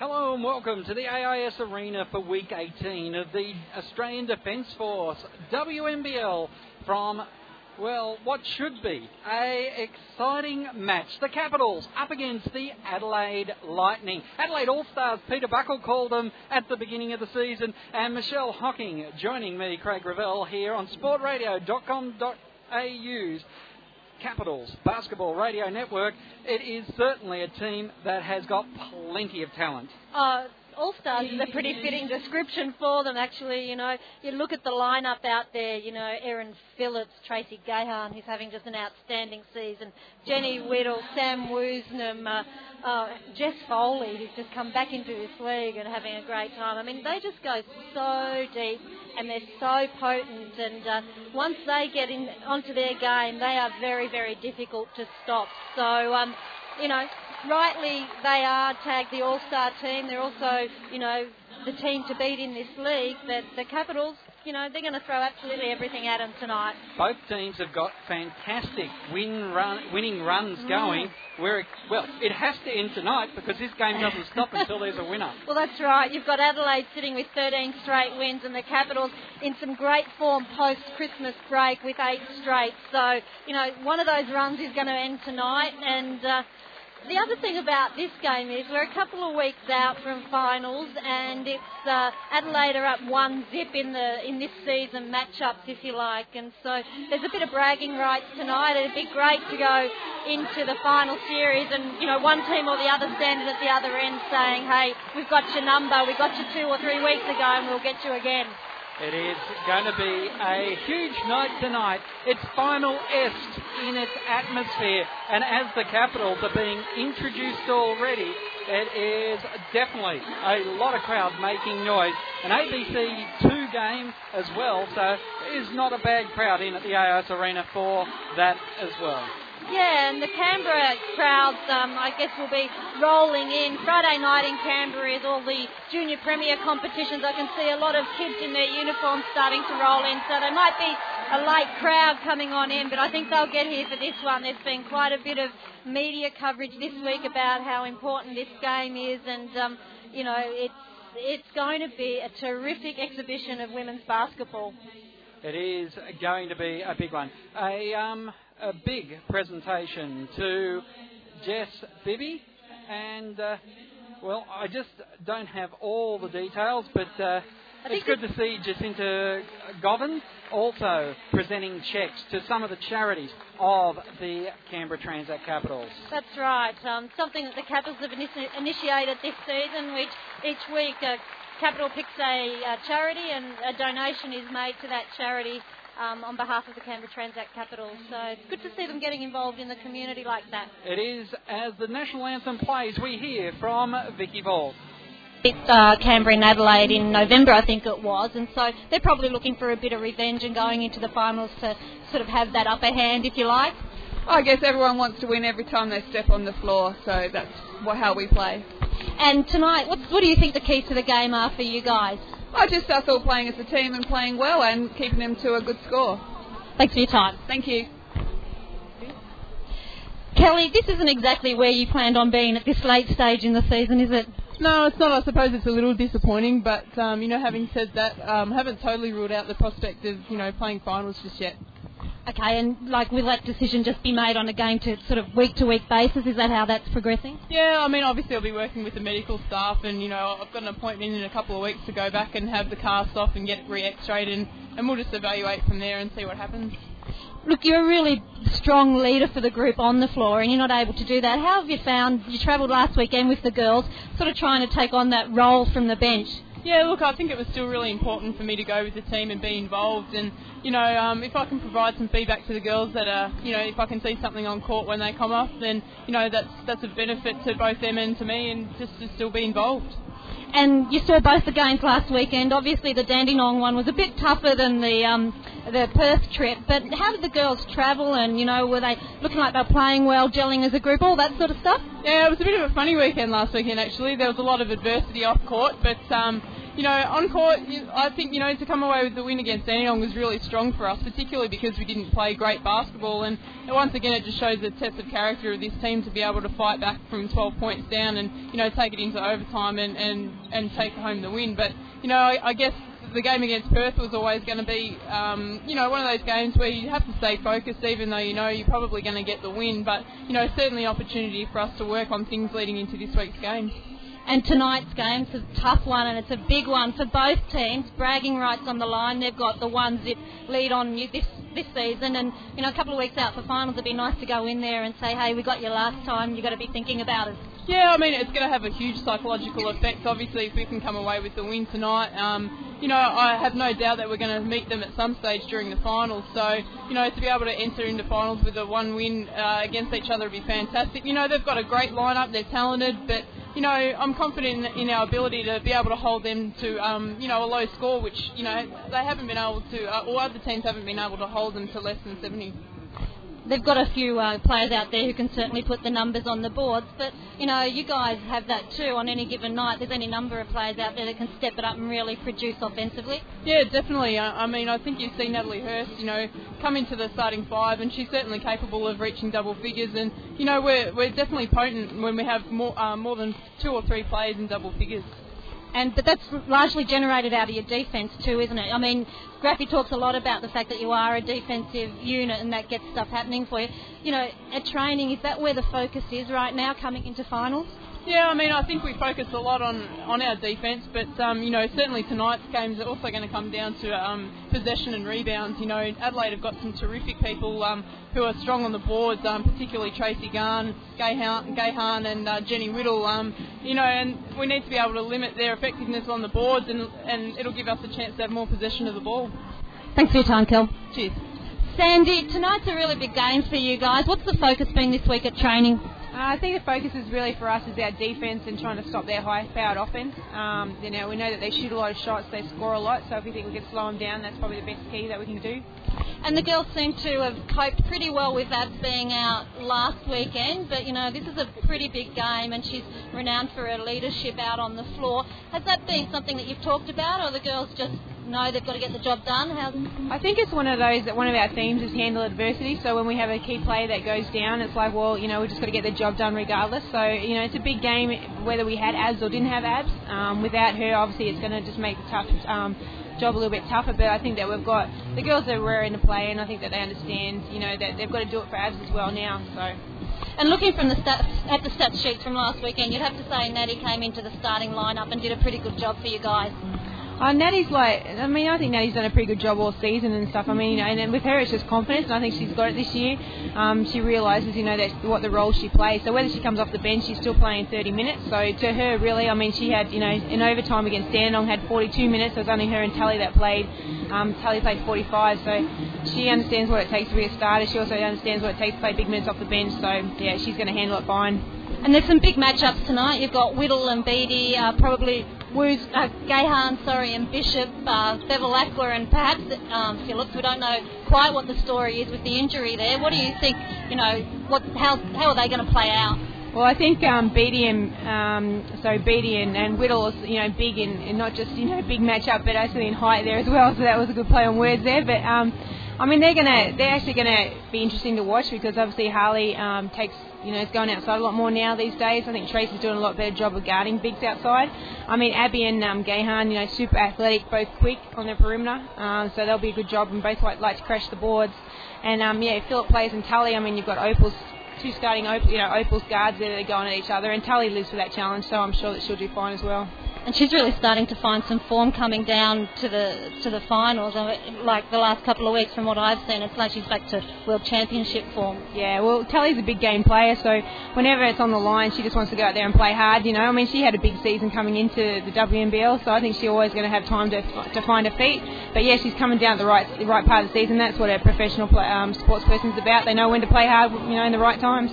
Hello and welcome to the AIS Arena for week 18 of the Australian Defence Force WNBL from well, what should be a exciting match. The Capitals up against the Adelaide Lightning. Adelaide All-Stars, Peter Buckle called them at the beginning of the season, and Michelle Hocking joining me, Craig Revell, here on sportradio.com.au's Capitals Basketball Radio Network. It is certainly a team that has got plenty of talent. Uh, all Stars is a pretty fitting description for them, actually. You know, you look at the lineup out there, you know, Erin Phillips, Tracy Gahan, who's having just an outstanding season, Jenny Whittle, Sam Woosnam, uh, uh, Jess Foley, who's just come back into this league and having a great time. I mean, they just go so deep and they're so potent. And uh, once they get in onto their game, they are very, very difficult to stop. So, um, you know, rightly they are tagged the All-Star team. They're also, you know, the team to beat in this league. But the Capitals, you know, they're going to throw absolutely everything at them tonight. Both teams have got fantastic win run, winning runs mm. going. Where it, well, it has to end tonight because this game doesn't stop until there's a winner. Well, that's right. You've got Adelaide sitting with 13 straight wins, and the Capitals in some great form post Christmas break with eight straight. So, you know, one of those runs is going to end tonight, and. Uh, the other thing about this game is we're a couple of weeks out from finals, and it's uh, Adelaide are up one zip in the in this season matchups, if you like, and so there's a bit of bragging rights tonight. It'd be great to go into the final series, and you know one team or the other standing at the other end saying, "Hey, we've got your number. We got you two or three weeks ago, and we'll get you again." It is going to be a huge night tonight. It's final est in its atmosphere, and as the Capitals are being introduced already, it is definitely a lot of crowd making noise. An ABC 2 game as well, so it is not a bad crowd in at the AIS Arena for that as well. Yeah, and the Canberra crowds, um, I guess, will be rolling in. Friday night in Canberra is all the junior premier competitions. I can see a lot of kids in their uniforms starting to roll in, so there might be a late crowd coming on in, but I think they'll get here for this one. There's been quite a bit of media coverage this week about how important this game is, and um, you know, it's it's going to be a terrific exhibition of women's basketball. It is going to be a big one. A um, a big presentation to Jess Bibby, and uh, well, I just don't have all the details, but uh, it's good to see Jacinta Govan also presenting cheques to some of the charities of the Canberra Transact Capitals. That's right. Um, something that the Capitals have initiated this season, which each week a Capital picks a, a charity and a donation is made to that charity um, on behalf of the Canberra Transact Capital. So it's good to see them getting involved in the community like that. It is as the national anthem plays, we hear from Vicky Ball. It's uh, Canberra and Adelaide in November, I think it was, and so they're probably looking for a bit of revenge and going into the finals to sort of have that upper hand, if you like. I guess everyone wants to win every time they step on the floor, so that's how we play. And tonight, what, what do you think the keys to the game are for you guys? I just us all playing as a team and playing well and keeping them to a good score. Thanks for your time. Thank you. Kelly, this isn't exactly where you planned on being at this late stage in the season, is it? No, it's not. I suppose it's a little disappointing, but um, you know, having said that, um, haven't totally ruled out the prospect of you know playing finals just yet. Okay, and like will that decision just be made on a game to sort of week to week basis? Is that how that's progressing? Yeah, I mean obviously I'll be working with the medical staff, and you know I've got an appointment in a couple of weeks to go back and have the cast off and get re-x-rayed, and, and we'll just evaluate from there and see what happens. Look, you're a really strong leader for the group on the floor, and you're not able to do that. How have you found? You travelled last weekend with the girls, sort of trying to take on that role from the bench. Yeah, look, I think it was still really important for me to go with the team and be involved. And you know, um, if I can provide some feedback to the girls that are, you know, if I can see something on court when they come off, then you know that's that's a benefit to both them and to me, and just to still be involved. And you saw both the games last weekend. Obviously, the Dandenong one was a bit tougher than the um, the Perth trip. But how did the girls travel? And you know, were they looking like they were playing well, gelling as a group, all that sort of stuff? Yeah, it was a bit of a funny weekend last weekend. Actually, there was a lot of adversity off court, but um, you know, on court, I think, you know, to come away with the win against Dandenong was really strong for us, particularly because we didn't play great basketball. And once again, it just shows the test of character of this team to be able to fight back from 12 points down and, you know, take it into overtime and, and, and take home the win. But, you know, I, I guess the game against Perth was always going to be, um, you know, one of those games where you have to stay focused, even though you know you're probably going to get the win. But you know, certainly opportunity for us to work on things leading into this week's game. And tonight's game's a tough one, and it's a big one for both teams. Bragging rights on the line. They've got the one zip lead on you this this season, and you know, a couple of weeks out for finals, it'd be nice to go in there and say, "Hey, we got you last time. You've got to be thinking about us." Yeah, I mean, it's going to have a huge psychological effect, obviously, if we can come away with the win tonight. Um, you know, I have no doubt that we're going to meet them at some stage during the finals. So, you know, to be able to enter into finals with a one win uh, against each other would be fantastic. You know, they've got a great lineup, they're talented, but, you know, I'm confident in, in our ability to be able to hold them to, um, you know, a low score, which, you know, they haven't been able to, uh, or other teams haven't been able to hold them to less than 70 they've got a few uh, players out there who can certainly put the numbers on the boards. But you know, you guys have that too on any given night. There's any number of players out there that can step it up and really produce offensively. Yeah, definitely. I, I mean, I think you've seen Natalie Hurst, you know, come into the starting five, and she's certainly capable of reaching double figures. And you know, we're we're definitely potent when we have more uh, more than two or three players in double figures. And but that's largely generated out of your defence too, isn't it? I mean, Graffy talks a lot about the fact that you are a defensive unit and that gets stuff happening for you. You know, at training, is that where the focus is right now, coming into finals? Yeah, I mean, I think we focus a lot on, on our defence, but um, you know, certainly tonight's games are also going to come down to um, possession and rebounds. You know, Adelaide have got some terrific people um, who are strong on the boards, um, particularly Tracy Garn, Gahan, and uh, Jenny Whittle. Um, you know, and we need to be able to limit their effectiveness on the boards, and, and it'll give us a chance to have more possession of the ball. Thanks for your time, Kel. Cheers. Sandy, tonight's a really big game for you guys. What's the focus been this week at training? Uh, I think the focus is really for us is our defence and trying to stop their high-powered offense. Um, you know, we know that they shoot a lot of shots, they score a lot, so if we think we can slow them down, that's probably the best key that we can do. And the girls seem to have coped pretty well with that being out last weekend, but you know, this is a pretty big game and she's renowned for her leadership out on the floor. Has that been something that you've talked about, or the girls just know they've got to get the job done? How's... I think it's one of those that one of our themes is handle adversity. So when we have a key player that goes down, it's like, well, you know, we just got to get the job done regardless. So you know, it's a big game whether we had abs or didn't have abs. Um, without her, obviously, it's going to just make the tough. Um, job a little bit tougher, but I think that we've got the girls that were in the play, and I think that they understand, you know, that they've got to do it for abs as well now. So. And looking from the stats, at the stats sheets from last weekend, you'd have to say Natty came into the starting lineup and did a pretty good job for you guys. Uh, Natty's like, I mean, I think Natty's done a pretty good job all season and stuff. I mean, you know, and, and with her it's just confidence, and I think she's got it this year. Um, she realises, you know, that's what the role she plays. So whether she comes off the bench, she's still playing 30 minutes. So to her, really, I mean, she had, you know, in overtime against Dandenong had 42 minutes. So it was only her and Tully that played. Um, Tully played 45, so she understands what it takes to be a starter. She also understands what it takes to play big minutes off the bench. So yeah, she's going to handle it fine. And there's some big matchups tonight. You've got Whittle and Beattie, uh, probably Woos, uh, Gahan, sorry, and Bishop, uh, Bevilacqua, and perhaps um, Phillips. We don't know quite what the story is with the injury there. What do you think? You know, what how how are they going to play out? Well, I think um, Beattie and um, so Beattie and, and Whittle is you know big in, in not just you know big matchup, but actually in height there as well. So that was a good play on words there. But um, I mean, they're gonna they're actually gonna be interesting to watch because obviously Harley um, takes you know, is going outside a lot more now these days. I think Tracy's doing a lot better job of guarding bigs outside. I mean, Abby and um, Gahan, you know, super athletic, both quick on the perimeter, um, so they'll be a good job and both like, like to crash the boards. And um, yeah, Philip plays and Tully. I mean, you've got Opal's two starting, you know, Opal's guards there that are going at each other, and Tully lives for that challenge, so I'm sure that she'll do fine as well and she's really starting to find some form coming down to the to the finals. Like the last couple of weeks, from what I've seen, it's like she's back to world championship form. Yeah, well, Tully's a big game player, so whenever it's on the line, she just wants to go out there and play hard. You know, I mean, she had a big season coming into the WNBL, so I think she's always going to have time to to find her feet. But yeah, she's coming down the right the right part of the season. That's what a professional play, um, sports person's about. They know when to play hard, you know, in the right times.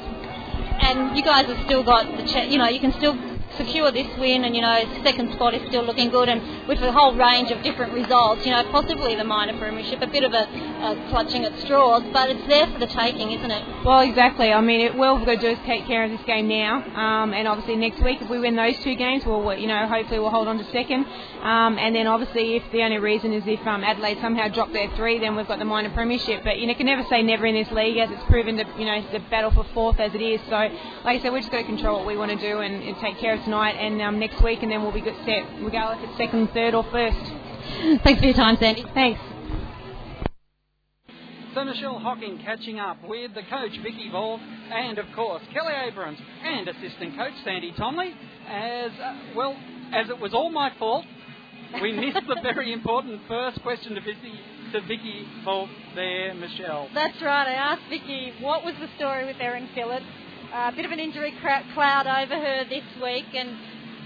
And you guys have still got the, ch- you know, you can still secure this win, and you know, second spot is still looking good, and with a whole range of different results, you know, possibly the minor premiership, a bit of a, a clutching at straws, but it's there for the taking, isn't it? Well, exactly. I mean, it, what we've got to do is take care of this game now, um, and obviously next week, if we win those two games, we'll, you know, hopefully we'll hold on to second, um, and then obviously if the only reason is if um, Adelaide somehow drop their three, then we've got the minor premiership. But you know, can never say never in this league, as it's proven to, you know, the battle for fourth as it is. So, like I said, we're just got to control what we want to do and, and take care of tonight and um, next week, and then we'll be good set, regardless if it's second, third, or first. Thanks for your time, Sandy. Thanks. So Michelle Hocking catching up with the coach Vicky Ball and of course Kelly Abrams and assistant coach Sandy Tomley. As uh, well as it was all my fault, we missed the very important first question to Vicky to Vicky Ball there, Michelle. That's right. I asked Vicky what was the story with Erin Phillips. A bit of an injury cloud over her this week, and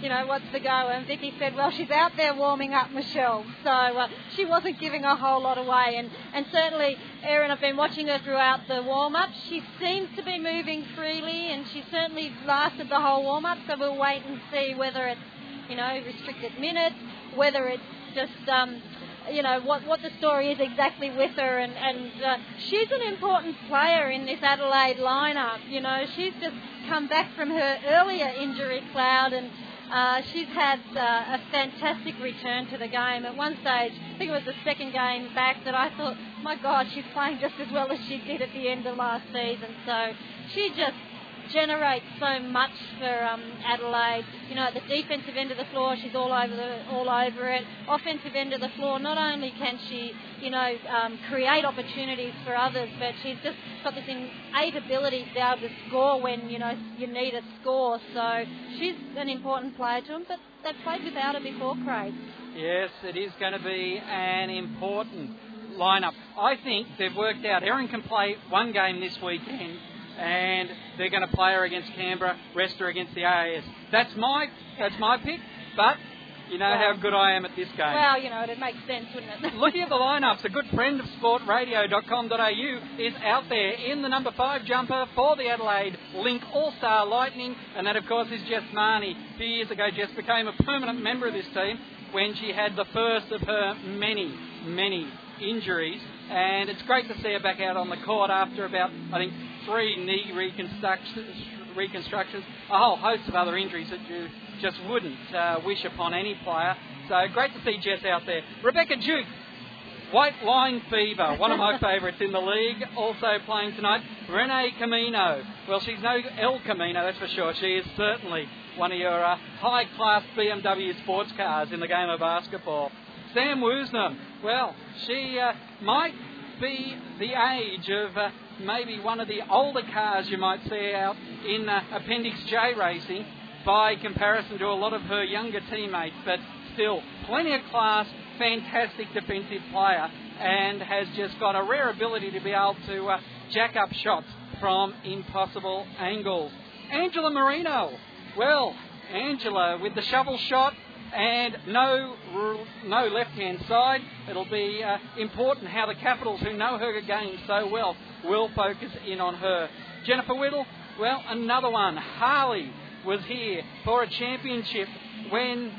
you know, what's the go? And Vicky said, well, she's out there warming up Michelle. So uh, she wasn't giving a whole lot away. And, and certainly, Erin, I've been watching her throughout the warm up. She seems to be moving freely and she certainly lasted the whole warm up. So we'll wait and see whether it's, you know, restricted minutes, whether it's just. Um, you know what what the story is exactly with her, and and uh, she's an important player in this Adelaide lineup. You know, she's just come back from her earlier injury cloud, and uh, she's had uh, a fantastic return to the game. At one stage, I think it was the second game back, that I thought, my God, she's playing just as well as she did at the end of last season. So she just generates so much for um, Adelaide. You know, at the defensive end of the floor, she's all over the, all over it. Offensive end of the floor, not only can she, you know, um, create opportunities for others, but she's just got this innate ability to be able to score when you know you need a score. So she's an important player to them, but they've played without her before, Craig. Yes, it is going to be an important lineup. I think they've worked out. Erin can play one game this weekend and they're going to play her against Canberra, rest her against the AIS. That's my that's my pick, but you know well, how good I am at this game. Well, you know, it makes sense, wouldn't it? Looking at the lineups, a good friend of sportradio.com.au is out there in the number five jumper for the Adelaide Link All Star Lightning, and that, of course, is Jess Marnie. A few years ago, Jess became a permanent member of this team when she had the first of her many, many injuries. And it's great to see her back out on the court after about, I think, three knee reconstructions, a whole host of other injuries that you just wouldn't uh, wish upon any player. So great to see Jess out there. Rebecca Duke, White Line Fever, one of my favourites in the league, also playing tonight. Renae Camino. Well, she's no El Camino, that's for sure. She is certainly one of your uh, high class BMW sports cars in the game of basketball. Sam Woosnam, well, she uh, might be the age of uh, maybe one of the older cars you might see out in uh, Appendix J racing by comparison to a lot of her younger teammates, but still plenty of class, fantastic defensive player, and has just got a rare ability to be able to uh, jack up shots from impossible angles. Angela Marino, well, Angela with the shovel shot and no no left hand side. It'll be uh, important how the Capitals, who know her game so well, will focus in on her. Jennifer Whittle, well, another one. Harley was here for a championship when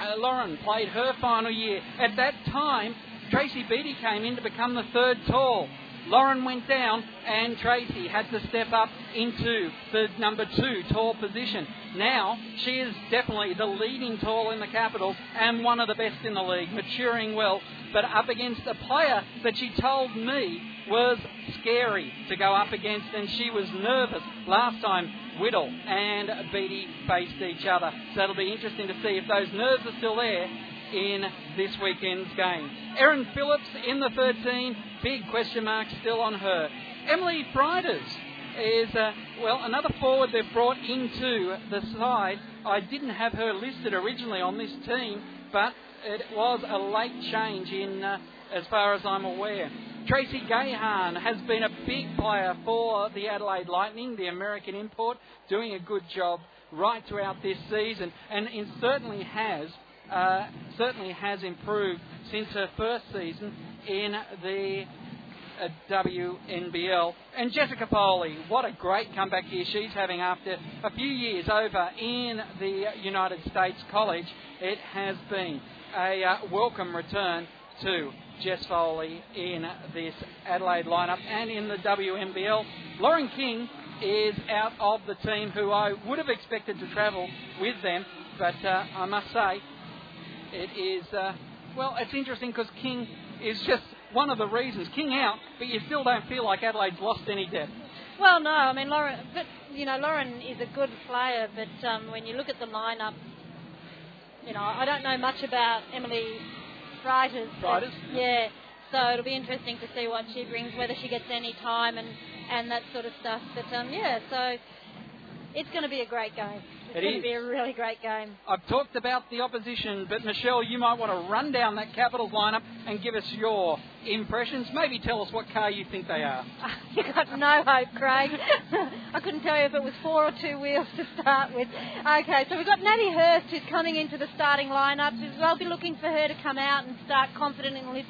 uh, Lauren played her final year. At that time, Tracy Beattie came in to become the third tall. Lauren went down and Tracy had to step up into the number two tall position. Now she is definitely the leading tall in the Capitals and one of the best in the league, maturing well, but up against a player that she told me was scary to go up against, and she was nervous last time Whittle and Beattie faced each other. So it'll be interesting to see if those nerves are still there in this weekend's game. Erin Phillips in the 13, big question mark still on her. Emily Frieders is, uh, well, another forward they've brought into the side. I didn't have her listed originally on this team, but it was a late change in, uh, as far as I'm aware. Tracy Gahan has been a big player for the Adelaide Lightning, the American import, doing a good job right throughout this season, and it certainly has uh, certainly has improved since her first season in the uh, WNBL. And Jessica Foley, what a great comeback here she's having after a few years over in the United States College. It has been a uh, welcome return to Jess Foley in this Adelaide lineup and in the WNBL. Lauren King is out of the team, who I would have expected to travel with them, but uh, I must say it is, uh, well, it's interesting because King is just one of the reasons. King out, but you still don't feel like Adelaide's lost any depth. Well, no, I mean Lauren, but you know Lauren is a good player, but um, when you look at the lineup, you know I don't know much about Emily Freiters. Freiters? Yeah. So it'll be interesting to see what she brings, whether she gets any time and, and that sort of stuff. But um, yeah, so it's going to be a great game. It's It going to be a really great game. I've talked about the opposition, but Michelle, you might want to run down that Capitals lineup and give us your impressions. Maybe tell us what car you think they are. you got no hope, Craig. I couldn't tell you if it was four or two wheels to start with. Okay, so we've got Natty Hurst who's coming into the starting lineup. I'll be looking for her to come out and start confidently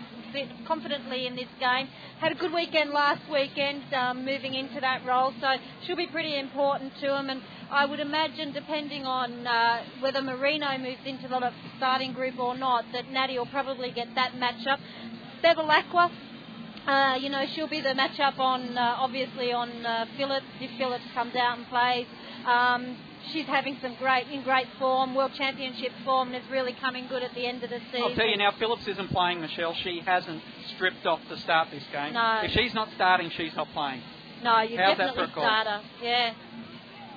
confidently in this game. Had a good weekend last weekend, um, moving into that role, so she'll be pretty important to them. And I would imagine, depending on uh, whether Marino moves into the starting group or not, that Natty will probably get that matchup. Bevilacqua, uh, you know, she'll be the matchup on, uh, obviously, on uh, Phillips if Phillips comes out and plays. Um, she's having some great, in great form, World Championship form, and is really coming good at the end of the season. I'll tell you now, Phillips isn't playing, Michelle. She hasn't stripped off to start this game. No. If she's not starting, she's not playing. No, you How's that definitely for a call? start her. Yeah.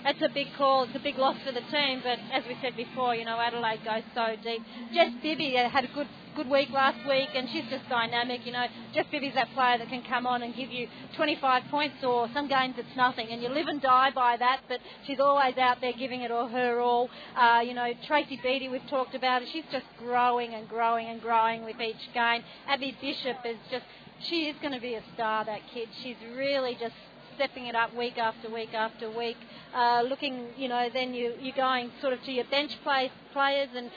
That's a big call. It's a big loss for the team, but as we said before, you know Adelaide goes so deep. Jess Bibby had a good good week last week, and she's just dynamic. You know, Jess Bibby's that player that can come on and give you 25 points, or some games it's nothing, and you live and die by that. But she's always out there giving it all her all. Uh, you know, Tracy Beattie, we've talked about it. She's just growing and growing and growing with each game. Abby Bishop is just she is going to be a star. That kid, she's really just stepping it up week after week after week. Uh, looking, you know, then you, you're going sort of to your bench play, players. And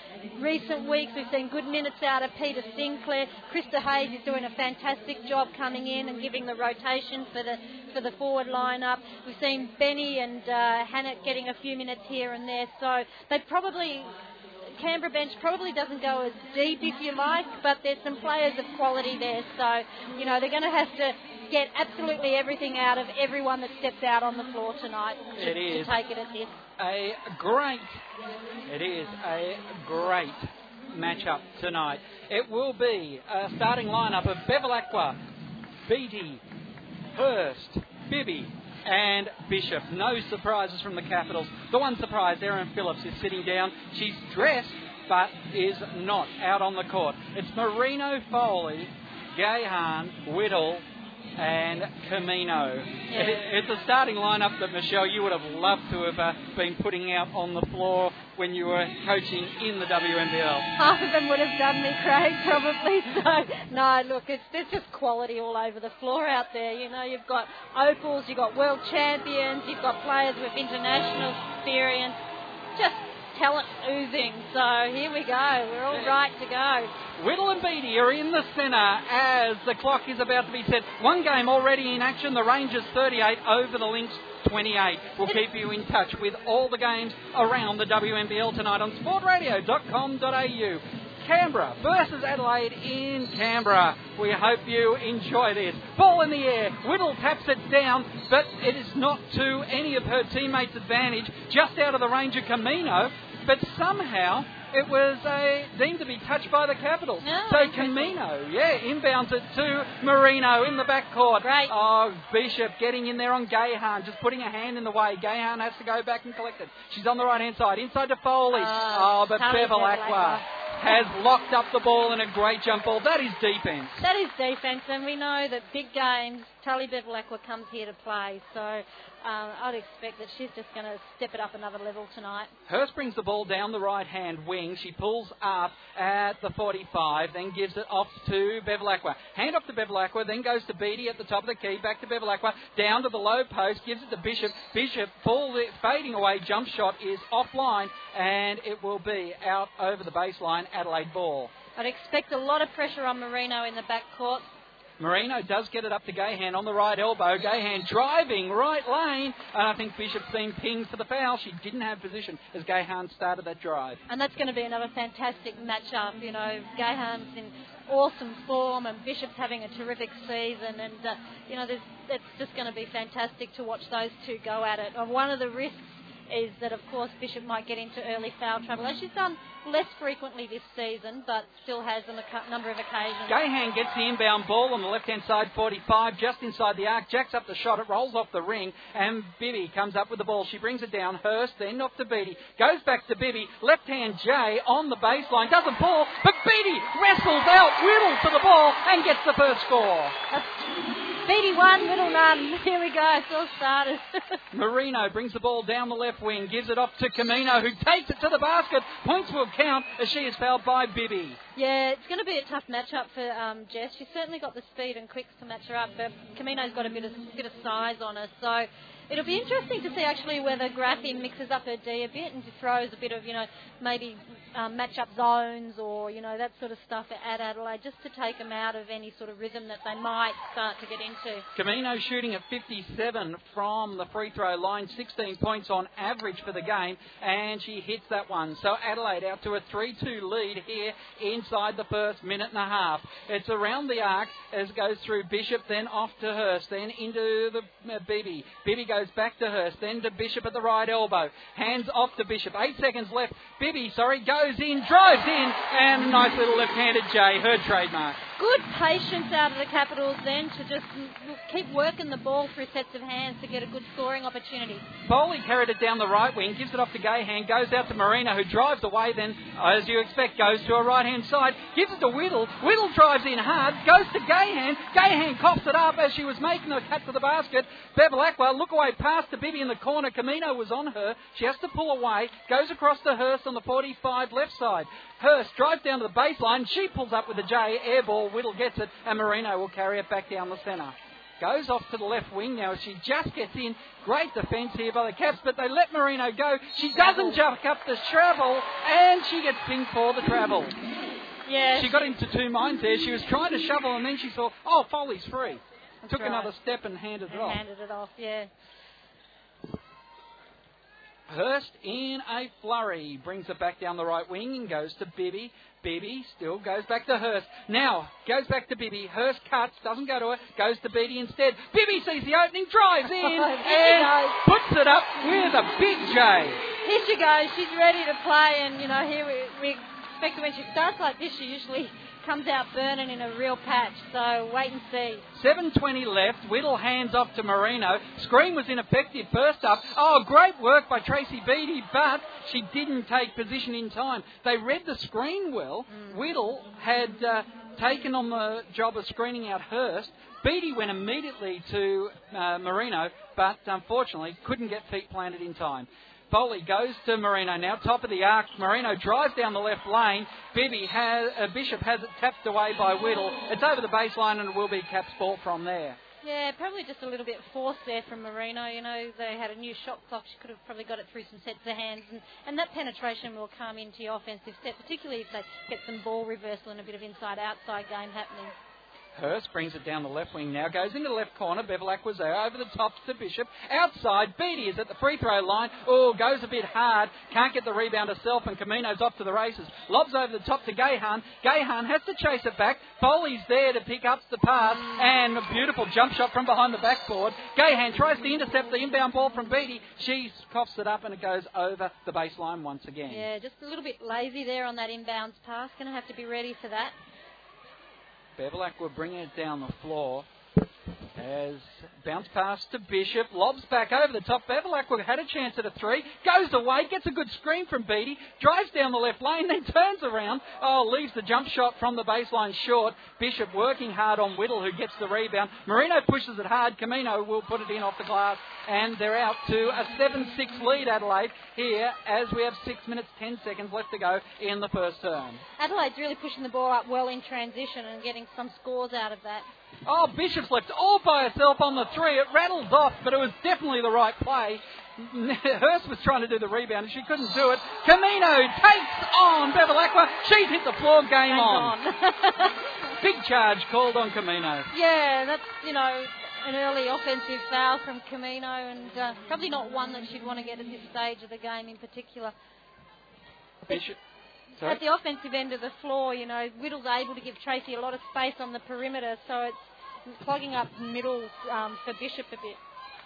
recent weeks we've seen good minutes out of Peter Sinclair. Krista Hayes is doing a fantastic job coming in and giving the rotation for the for the forward lineup. We've seen Benny and uh, Hannett getting a few minutes here and there. So they probably Canberra bench probably doesn't go as deep, if you like, but there's some players of quality there. So, you know, they're going to have to get absolutely everything out of everyone that steps out on the floor tonight to, It is. to take it at this. A great, it is a great matchup tonight. It will be a starting lineup of Bevilacqua, Beattie, Hurst, Bibby, and Bishop. No surprises from the Capitals. The one surprise, Erin Phillips is sitting down. She's dressed, but is not out on the court. It's Marino Foley, Gahan, Whittle, and Camino. Yeah. It- it's a starting lineup that Michelle you would have loved to have uh, been putting out on the floor when you were coaching in the WNBL. Half of them would have done me, Craig, probably. So, no, look, it's, there's just quality all over the floor out there. You know, you've got opals, you've got world champions, you've got players with international experience. Just talent oozing. So here we go. We're all right to go. Whittle and Beattie are in the centre as the clock is about to be set. One game already in action. The Rangers 38 over the Lynx 28. We'll keep you in touch with all the games around the WNBL tonight on sportradio.com.au. Canberra versus Adelaide in Canberra. We hope you enjoy this. Ball in the air. Whittle taps it down, but it is not to any of her teammates' advantage. Just out of the range of Camino, but somehow it was uh, deemed to be touched by the Capitals. Oh, so. Camino, yeah, inbounds it to Marino in the backcourt. Great. Oh, Bishop getting in there on Gahan, just putting a hand in the way. Gahan has to go back and collect it. She's on the right hand side, inside to Foley. Oh, oh, but Bevilacqua has locked up the ball in a great jump ball. That is defense. That is defence, and we know that big games, Tully Bevilacqua comes here to play. So um, I'd expect that she's just going to step it up another level tonight. Hurst brings the ball down the right hand wing. She pulls up at the 45, then gives it off to Bevilacqua. Hand off to Bevilacqua, then goes to Beattie at the top of the key, back to Bevilacqua, down to the low post, gives it to Bishop. Bishop, fall, fading away, jump shot is offline, and it will be out over the baseline, Adelaide ball. I'd expect a lot of pressure on Marino in the back court. Marino does get it up to Gahan on the right elbow. Gahan driving right lane, and I think Bishop's been pinged for the foul. She didn't have position as Gahan started that drive. And that's going to be another fantastic matchup. You know, Gahan's in awesome form, and Bishop's having a terrific season, and uh, you know, it's just going to be fantastic to watch those two go at it. And one of the risks is that, of course, Bishop might get into early foul trouble, as she's done less frequently this season, but still has on a number of occasions. Gahan gets the inbound ball on the left-hand side, 45, just inside the arc, jacks up the shot, it rolls off the ring, and Bibby comes up with the ball. She brings it down, Hurst, then off to Beattie, goes back to Bibby, left-hand Jay on the baseline, doesn't pull, but Beattie wrestles out, whittles to the ball, and gets the first score. Beattie one, Whittle none. Here we go, it's all started. Marino brings the ball down the left wing, gives it off to Camino, who takes it to the basket. Points will count as she is fouled by Bibby. Yeah, it's going to be a tough matchup for um, Jess. She's certainly got the speed and quicks to match her up, but Camino's got a bit of bit of size on her, so it'll be interesting to see actually whether Graffi mixes up her D a bit and throws a bit of, you know, maybe um, match up zones or, you know, that sort of stuff at Adelaide just to take them out of any sort of rhythm that they might start to get into. Camino shooting at 57 from the free throw line, 16 points on average for the game, and she hits that one. So Adelaide out to a 3 2 lead here inside the first minute and a half. It's around the arc as goes through Bishop, then off to Hurst, then into the uh. Bibby goes back to Hurst, then to Bishop at the right elbow. Hands off to Bishop. Eight seconds left. Bibby, sorry, goes in, drives in, and a nice little left-handed J, her trademark. Good patience out of the Capitals then to just keep working the ball through sets of hands to get a good scoring opportunity. Foley carried it down the right wing, gives it off to Gahan, goes out to Marino, who drives away, then, as you expect, goes to a right hand side, gives it to Whittle. Whittle drives in hard, goes to Gahan. Gahan coughs it up as she was making the cut to the basket. Bevilacqua, look away past the Bibby in the corner. Camino was on her. She has to pull away, goes across to Hurst on the 45 left side. Hurst drives down to the baseline. She pulls up with the J, air ball. Whittle gets it, and Marino will carry it back down the centre. Goes off to the left wing now. She just gets in. Great defence here by the Caps, but they let Marino go. She doesn't jump up the travel, and she gets pinged for the travel. Yeah. She got into two minds there. She was trying to shovel, and then she saw, oh, Foley's free. That's Took right. another step and handed it and off. handed it off, yeah. Hurst in a flurry brings it back down the right wing and goes to Bibby. Bibby still goes back to Hurst. Now goes back to Bibby. Hurst cuts, doesn't go to it, goes to Beattie instead. Bibby sees the opening, drives in, and puts it up with a big J. Here she goes. She's ready to play, and you know, here we, we expect when she starts like this, she usually comes out burning in a real patch. So wait and see. 7.20 left. Whittle hands off to Marino. Screen was ineffective first up. Oh, great work by Tracy Beattie, but she didn't take position in time. They read the screen well. Whittle had uh, taken on the job of screening out Hurst. Beattie went immediately to uh, Marino, but unfortunately couldn't get feet planted in time. Foley goes to Marino now, top of the arc. Marino drives down the left lane. Bibby has, uh, Bishop has it tapped away by Whittle. It's over the baseline and it will be Caps ball from there. Yeah, probably just a little bit forced there from Marino. You know, they had a new shot clock. She could have probably got it through some sets of hands, and, and that penetration will come into your offensive set, particularly if they get some ball reversal and a bit of inside-outside game happening. Hurst brings it down the left wing now, goes into the left corner. Bevilacqua was there, over the top to Bishop. Outside, Beattie is at the free throw line. Oh, goes a bit hard. Can't get the rebound herself, and Camino's off to the races. Lobs over the top to Gahan. Gahan has to chase it back. Foley's there to pick up the pass, and a beautiful jump shot from behind the backboard. Gahan tries to intercept the inbound ball from Beattie. She coughs it up, and it goes over the baseline once again. Yeah, just a little bit lazy there on that inbounds pass. Going to have to be ready for that. Bevilacqua bringing it down the floor. As bounce pass to Bishop, lobs back over the top. Bevilacqua had a chance at a three, goes away, gets a good screen from Beattie, drives down the left lane, then turns around. Oh, leaves the jump shot from the baseline short. Bishop working hard on Whittle, who gets the rebound. Marino pushes it hard. Camino will put it in off the glass, and they're out to a 7-6 lead. Adelaide here as we have six minutes ten seconds left to go in the first term. Adelaide's really pushing the ball up well in transition and getting some scores out of that. Oh, Bishop left all by herself on the three. It rattled off, but it was definitely the right play. Hurst was trying to do the rebound and she couldn't do it. Camino takes on Bevilacqua. She's hit the floor. Game Game on. on. Big charge called on Camino. Yeah, that's, you know, an early offensive foul from Camino and uh, probably not one that she'd want to get at this stage of the game in particular. Bishop. At the offensive end of the floor, you know, Whittle's able to give Tracy a lot of space on the perimeter, so it's clogging up middle um, for Bishop a bit.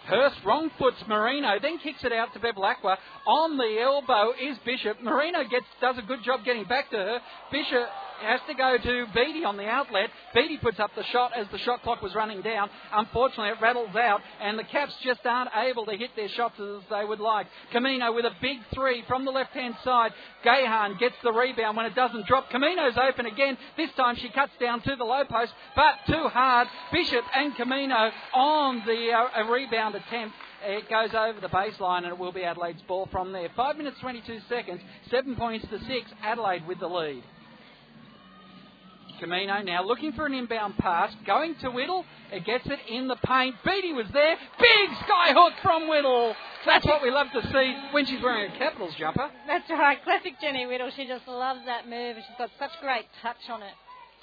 Hurst wrong foots Marino, then kicks it out to Bevilacqua. On the elbow is Bishop. Marino gets does a good job getting back to her. Bishop has to go to Beattie on the outlet. Beattie puts up the shot as the shot clock was running down. Unfortunately, it rattles out, and the Caps just aren't able to hit their shots as they would like. Camino with a big three from the left-hand side. Gahan gets the rebound when it doesn't drop. Camino's open again. This time she cuts down to the low post, but too hard. Bishop and Camino on the uh, rebound attempt. It goes over the baseline and it will be Adelaide's ball from there. Five minutes 22 seconds, seven points to six. Adelaide with the lead. Camino now looking for an inbound pass, going to Whittle. It gets it in the paint. Beattie was there. Big skyhook from Whittle. That's what we love to see when she's wearing a Capitals jumper. That's right, classic Jenny Whittle. She just loves that move and she's got such great touch on it.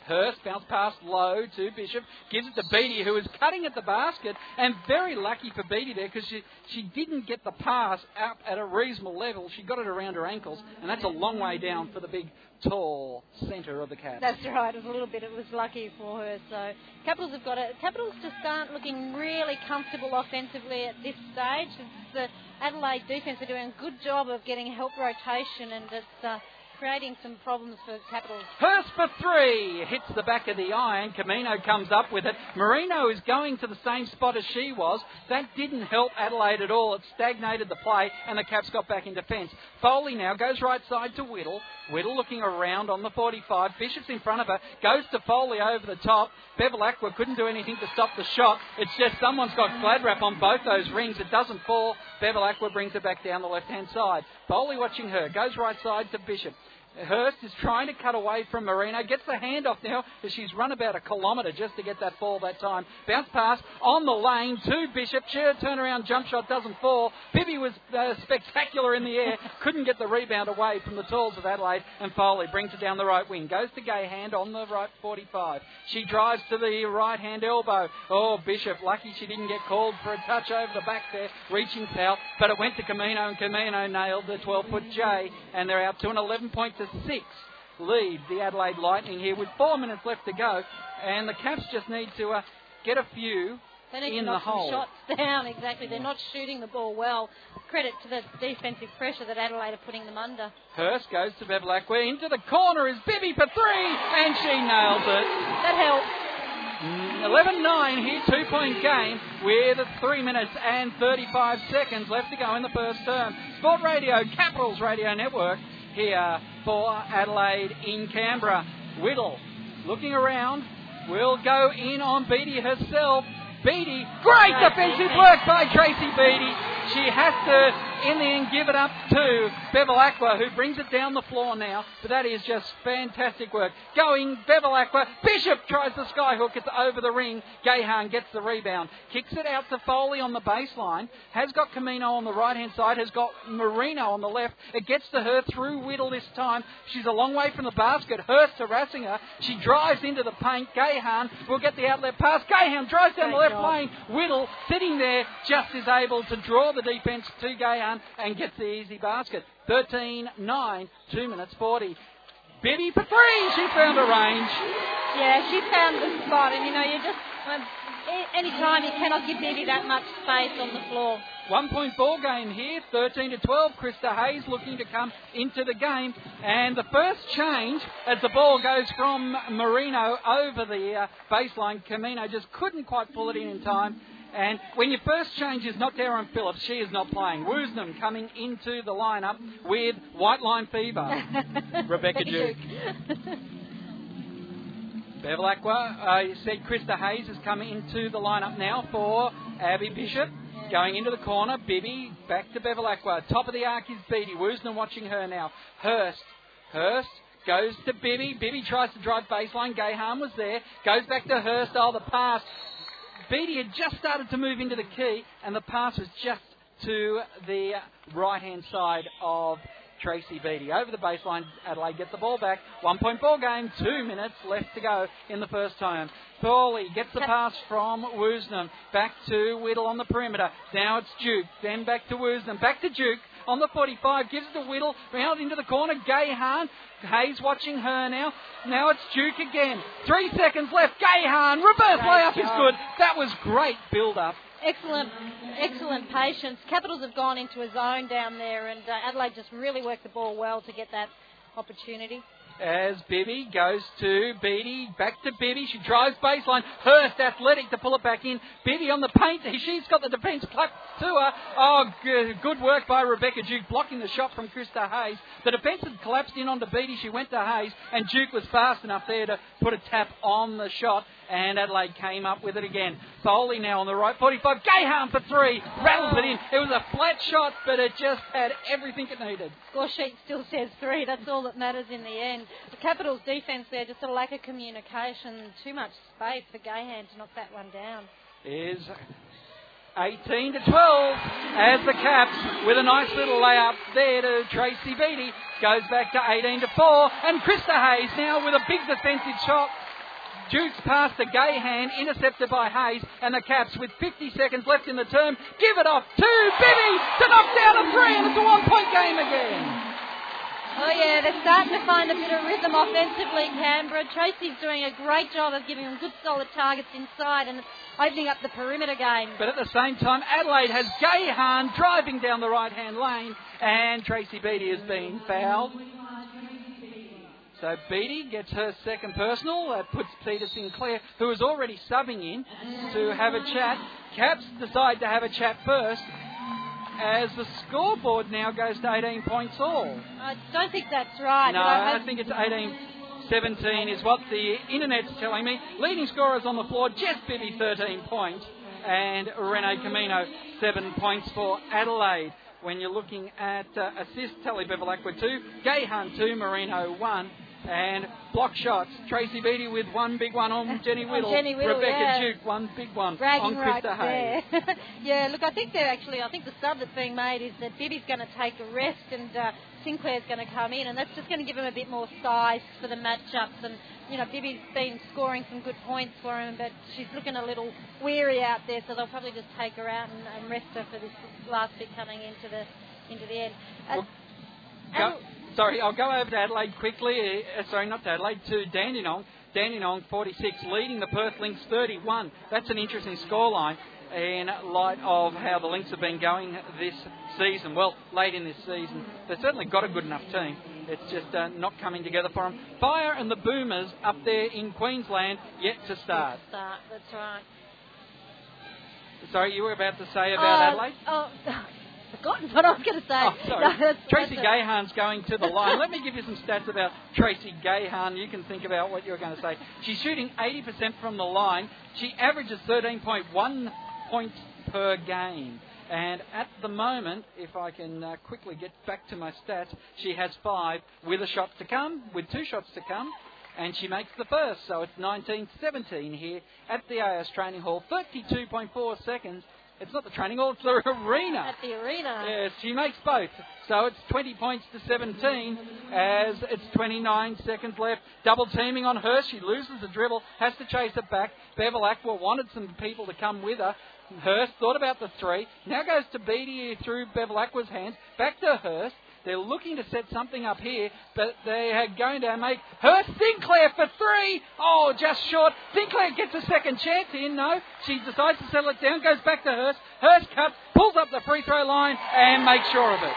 Hurst bounce pass low to Bishop, gives it to Beattie, who is cutting at the basket, and very lucky for Beattie there because she, she didn't get the pass up at a reasonable level. She got it around her ankles, and that's a long way down for the big, tall centre of the Cats. That's right. It was a little bit. It was lucky for her. So Capitals have got it. Capitals just aren't looking really comfortable offensively at this stage. It's the Adelaide defence are doing a good job of getting help rotation, and it's uh, creating some problems for Capitals. Hurst for three. Hits the back of the iron. Camino comes up with it. Marino is going to the same spot as she was. That didn't help Adelaide at all. It stagnated the play, and the Caps got back in defence. Foley now goes right side to Whittle. Whittle looking around on the 45. Bishop's in front of her. Goes to Foley over the top. Bevilacqua couldn't do anything to stop the shot. It's just someone's got glad wrap on both those rings. It doesn't fall. Bevilacqua brings it back down the left hand side. Foley watching her. Goes right side to Bishop. Hurst is trying to cut away from Marino. Gets the handoff now as she's run about a kilometre just to get that ball that time. Bounce pass on the lane to Bishop. Sheer turnaround jump shot doesn't fall. Bibby was uh, spectacular in the air. Couldn't get the rebound away from the talls of Adelaide. And Foley brings it down the right wing. Goes to Gahan on the right 45. She drives to the right hand elbow. Oh, Bishop, lucky she didn't get called for a touch over the back there, reaching south. But it went to Camino, and Camino nailed the 12 foot J. And they're out to an 11 point to six lead the Adelaide Lightning here with four minutes left to go, and the Caps just need to uh, get a few They need in to knock the hole. shots down. Exactly. They're not shooting the ball well. Credit to the defensive pressure that Adelaide are putting them under. Hurst goes to Bevilacqua into the corner is Bibby for three, and she nails it. That helps. 11-9 here, two-point game with three minutes and 35 seconds left to go in the first term. Sport Radio, Capitals Radio Network here for Adelaide in Canberra. Whittle looking around, will go in on Beattie herself. Beattie, great defensive work by Tracy Beattie. She has to, in the end, give it up to Bevilacqua, who brings it down the floor now. But that is just fantastic work. Going, Bevilacqua. Bishop tries the skyhook. It's over the ring. Gahan gets the rebound. Kicks it out to Foley on the baseline. Has got Camino on the right hand side. Has got Marino on the left. It gets to her through Whittle this time. She's a long way from the basket. Hurst harassing her. She drives into the paint. Gahan will get the outlet pass. Gahan drives down the left job. lane. Whittle sitting there just is able to draw the defence to Gahan and gets the easy basket. 13 9, 2 minutes 40. Bibby for three. She found a range. Yeah, she found the spot, and you know, you just um, any time you cannot give Bibby that much space on the floor. One point ball game here, 13 to 12. Krista Hayes looking to come into the game. And the first change as the ball goes from Marino over the uh, baseline, Camino just couldn't quite pull it in in time. And when your first change is not Erin Phillips, she is not playing. Woosnam coming into the lineup with white line fever. Rebecca Duke. Bevilacqua, uh, you said Krista Hayes is coming into the lineup now for Abby Bishop. Going into the corner, Bibby back to Bevilacqua. Top of the arc is Beattie. Woosnam watching her now. Hurst. Hurst goes to Bibby. Bibby tries to drive baseline. Gahan was there. Goes back to Hurst. Oh, the pass. Beattie had just started to move into the key, and the pass was just to the right hand side of Tracy Beattie. Over the baseline, Adelaide gets the ball back. One point ball game, two minutes left to go in the first time. Thorley gets the pass from Woosnam. Back to Whittle on the perimeter. Now it's Duke. Then back to Woosnam. Back to Duke on the 45. Gives it to Whittle. Round into the corner. Gahan. Hayes watching her now. Now it's Duke again. Three seconds left. Gahan. Reverse layup is good. That was great build up. Excellent, excellent patience. Capitals have gone into a zone down there, and uh, Adelaide just really worked the ball well to get that opportunity. As Bibby goes to Beattie, back to Bibby. She drives baseline. Hurst athletic to pull it back in. Bibby on the paint. She's got the defence clapped to her. Oh, good work by Rebecca Duke blocking the shot from Krista Hayes. The defence had collapsed in onto Beattie. She went to Hayes, and Duke was fast enough there to put a tap on the shot. And Adelaide came up with it again. Foley now on the right, 45. Gahan for three. Rattles it in. It was a flat shot, but it just had everything it needed. Score sheet still says three. That's all that matters in the end. The Capitals' defence there, just a lack of communication, too much space for Gahan to knock that one down. is 18 to 12 as the Caps with a nice little layup there to Tracy Beattie goes back to 18 to 4 and Krista Hayes now with a big defensive shot. Duke's pass to Gahan, intercepted by Hayes, and the Caps with 50 seconds left in the term give it off to Bibby to knock down a three, and it's a one-point game again. Oh yeah, they're starting to find a bit of rhythm offensively, Canberra. Tracy's doing a great job of giving them good solid targets inside and opening up the perimeter game. But at the same time, Adelaide has Gahan driving down the right-hand lane, and Tracy Beattie has been fouled. So Beattie gets her second personal. That puts Peter Sinclair, who is already subbing in, to have a chat. Caps decide to have a chat first, as the scoreboard now goes to 18 points all. I don't think that's right. No, I, I think it's 18 17 is what the internet's telling me. Leading scorers on the floor, Jess Bibby 13 points and Renae Camino 7 points for Adelaide. When you're looking at uh, assists, Tully Bevilacqua 2, Gahan 2, Marino 1. And block shots, Tracy Beattie with one big one on Jenny Whittle. Jenny Whittle, Rebecca yeah. Duke, one big one bragging on right Krista Hayes. yeah, look, I think they're actually, I think the sub that's being made is that Bibby's going to take a rest and uh, Sinclair's going to come in, and that's just going to give him a bit more size for the matchups. And you know, Bibby's been scoring some good points for him, but she's looking a little weary out there, so they'll probably just take her out and, and rest her for this last bit coming into the into the end. Uh, Well, sorry, I'll go over to Adelaide quickly. Uh, sorry, not to Adelaide, to Dandenong. Dandenong 46, leading the Perth Lynx 31. That's an interesting scoreline in light of how the Lynx have been going this season. Well, late in this season. They've certainly got a good enough team. It's just uh, not coming together for them. Fire and the Boomers up there in Queensland yet to start. Start, that's right. Sorry, you were about to say about Uh, Adelaide? Oh, forgotten what I was going to say. Oh, sorry. No, Tracy that's Gahan's going to the line. Let me give you some stats about Tracy Gahan. You can think about what you're going to say. She's shooting 80% from the line. She averages 13.1 points per game. And at the moment, if I can uh, quickly get back to my stats, she has five with a shot to come, with two shots to come. And she makes the first, so it's 19-17 here at the AIS Training Hall. 32.4 seconds. It's not the training hall, it's the arena. At the arena. Yes, she makes both. So it's 20 points to 17 as it's 29 seconds left. Double teaming on her. She loses the dribble, has to chase it back. Bevilacqua wanted some people to come with her. Hurst thought about the three. Now goes to Beattie through Bevilacqua's hands. Back to Hurst. They're looking to set something up here, but they are going to make Hurst Sinclair for three. Oh, just short. Sinclair gets a second chance in. No, she decides to settle it down. Goes back to Hurst. Hurst cuts, pulls up the free throw line, and makes sure of it.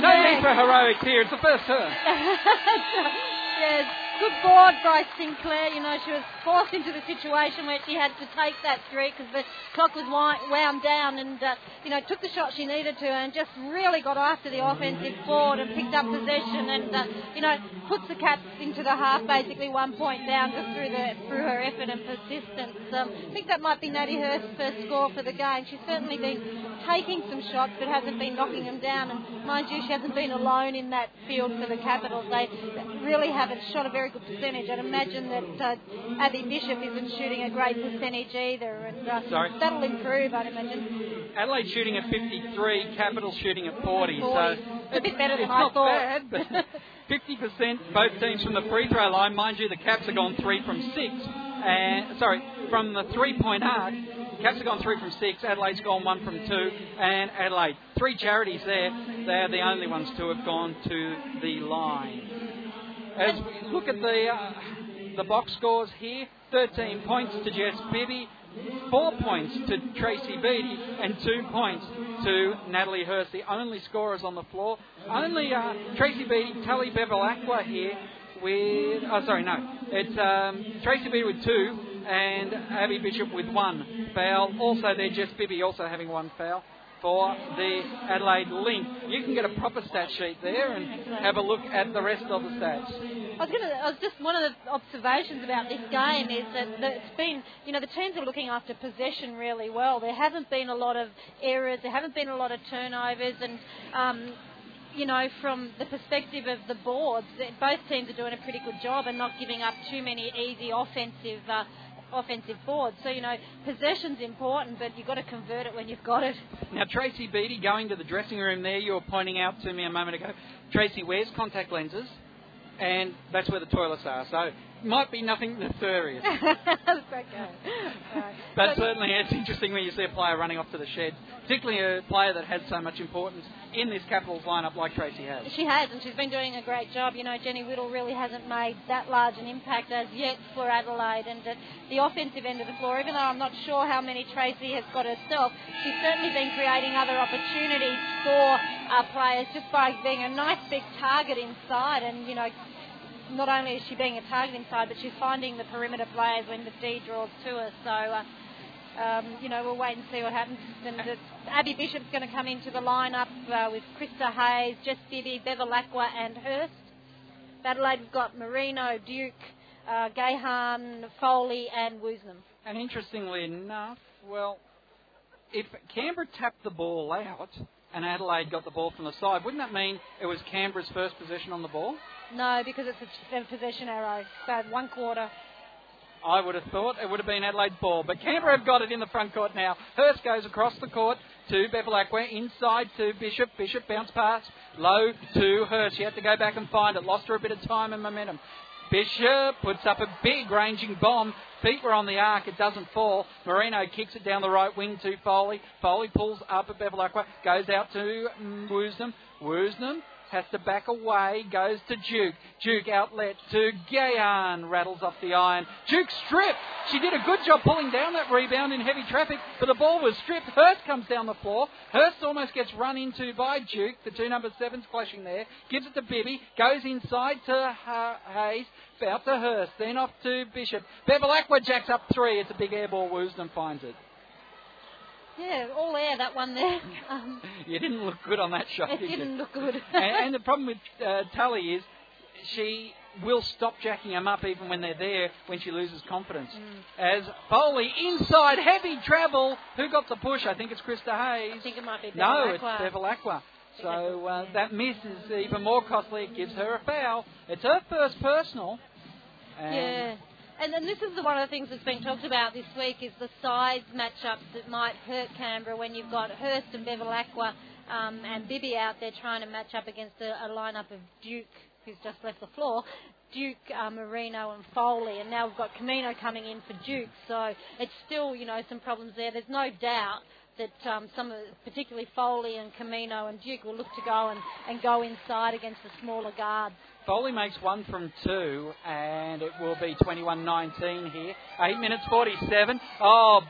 No need for heroics here. It's the first turn. yes, good board by Sinclair. You know, she was forced into the situation where she had to take that three because the clock was wound down and, uh, you know, took the shot she needed to and just really got after the offensive board and picked up possession and, uh, you know, puts the Cats into the half basically one point down just through the through her effort and persistence. Um, I think that might be Natty Hurst's first score for the game. She's certainly been taking some shots but hasn't been knocking them down. And mind you, she hasn't been alone in that field for the Capitals. They really haven't shot a very good percentage. I'd imagine that uh, Abby Bishop isn't shooting a great percentage either, and uh, Sorry. that'll improve, I'd imagine. Adelaide shooting at 53, Capitals shooting at 40. 40. So a bit better than it's I not thought. bad, but 50% both teams from the free throw line. Mind you, the Caps have gone three from six. And sorry, from the three-point arc, Caps have gone three from six. Adelaide's gone one from two, and Adelaide three charities there. They are the only ones to have gone to the line. As we look at the uh, the box scores here, 13 points to Jess Bibby, four points to Tracy Beattie, and two points to Natalie Hurst, the only scorers on the floor. Only uh, Tracy Beattie, Tully Bevilacqua here with, oh sorry, no, it's um, Tracy Beattie with two and Abby Bishop with one foul. Also there, Jess Bibby also having one foul for the Adelaide Link. You can get a proper stat sheet there and have a look at the rest of the stats. I was, gonna, I was just one of the observations about this game is that the- it's been, you know, the teams are looking after possession really well. There haven't been a lot of errors, there haven't been a lot of turnovers, and um, you know, from the perspective of the boards, both teams are doing a pretty good job and not giving up too many easy offensive. Uh, offensive boards so you know possession's important but you've got to convert it when you've got it Now, Tracy Beattie going to the dressing room there, you were pointing out to me a moment ago. Tracy wears contact lenses, and that's where the toilets are. So, might be nothing nefarious. That's okay. Right. But certainly it's interesting when you see a player running off to the shed, particularly a player that has so much importance in this Capitals lineup like Tracy has. She has, and she's been doing a great job. You know, Jenny Whittle really hasn't made that large an impact as yet for Adelaide. And at the offensive end of the floor, even though I'm not sure how many Tracy has got herself, she's certainly been creating other opportunities for uh, players just by being a nice big target inside. And, you know, not only is she being a target inside, but she's finding the perimeter players when the D draws to her. So, uh, um, you know, we'll wait and see what happens. And Abby Bishop's going to come into the lineup uh, with Krista Hayes, Jess Bibby, Bevilacqua, and Hurst. Adelaide, we've got Marino, Duke, uh, Gahan, Foley, and Woosnam. And interestingly enough, well, if Canberra tapped the ball out and Adelaide got the ball from the side, wouldn't that mean it was Canberra's first possession on the ball? No, because it's a, a possession arrow. So one quarter. I would have thought it would have been Adelaide's ball, but Canberra have got it in the front court now. Hurst goes across the court to Bevilacqua, inside to Bishop. Bishop bounce pass low to Hurst. She had to go back and find it. Lost her a bit of time and momentum. Bishop puts up a big ranging bomb. Feet were on the arc. It doesn't fall. Marino kicks it down the right wing to Foley. Foley pulls up at Bevilacqua. Goes out to Woosnam. Woosnam has to back away, goes to Duke. Duke outlet to Gahan, rattles off the iron. Duke stripped. She did a good job pulling down that rebound in heavy traffic, but the ball was stripped. Hurst comes down the floor. Hurst almost gets run into by Duke. The two number sevens clashing there. Gives it to Bibby. Goes inside to Ha- Hayes. Out to Hurst. Then off to Bishop. Bevilacqua jacks up three. It's a big air ball. Woosnam finds it. Yeah, all air, that one there. Um, You didn't look good on that shot, it did you? didn't look good. and, and the problem with uh, Tully is she will stop jacking them up even when they're there when she loses confidence. Mm. As Foley inside heavy travel. Who got the push? I think it's Krista Hayes. I think it might be no, it's Bevilacqua. So uh, that miss is even more costly. It gives her a foul. It's her first personal. And Yeah. And then this is the, one of the things that's been talked about this week is the size matchups that might hurt Canberra when you've got Hurst and Bevilacqua um, and Bibby out there trying to match up against a, a lineup of Duke, who's just left the floor, Duke, uh, Marino and Foley, and now we've got Camino coming in for Duke. So it's still, you know, some problems there. There's no doubt that um, some, of, particularly Foley and Camino and Duke, will look to go and, and go inside against the smaller guards. Foley makes one from two, and it will be 21-19 here. Eight minutes 47. Oh,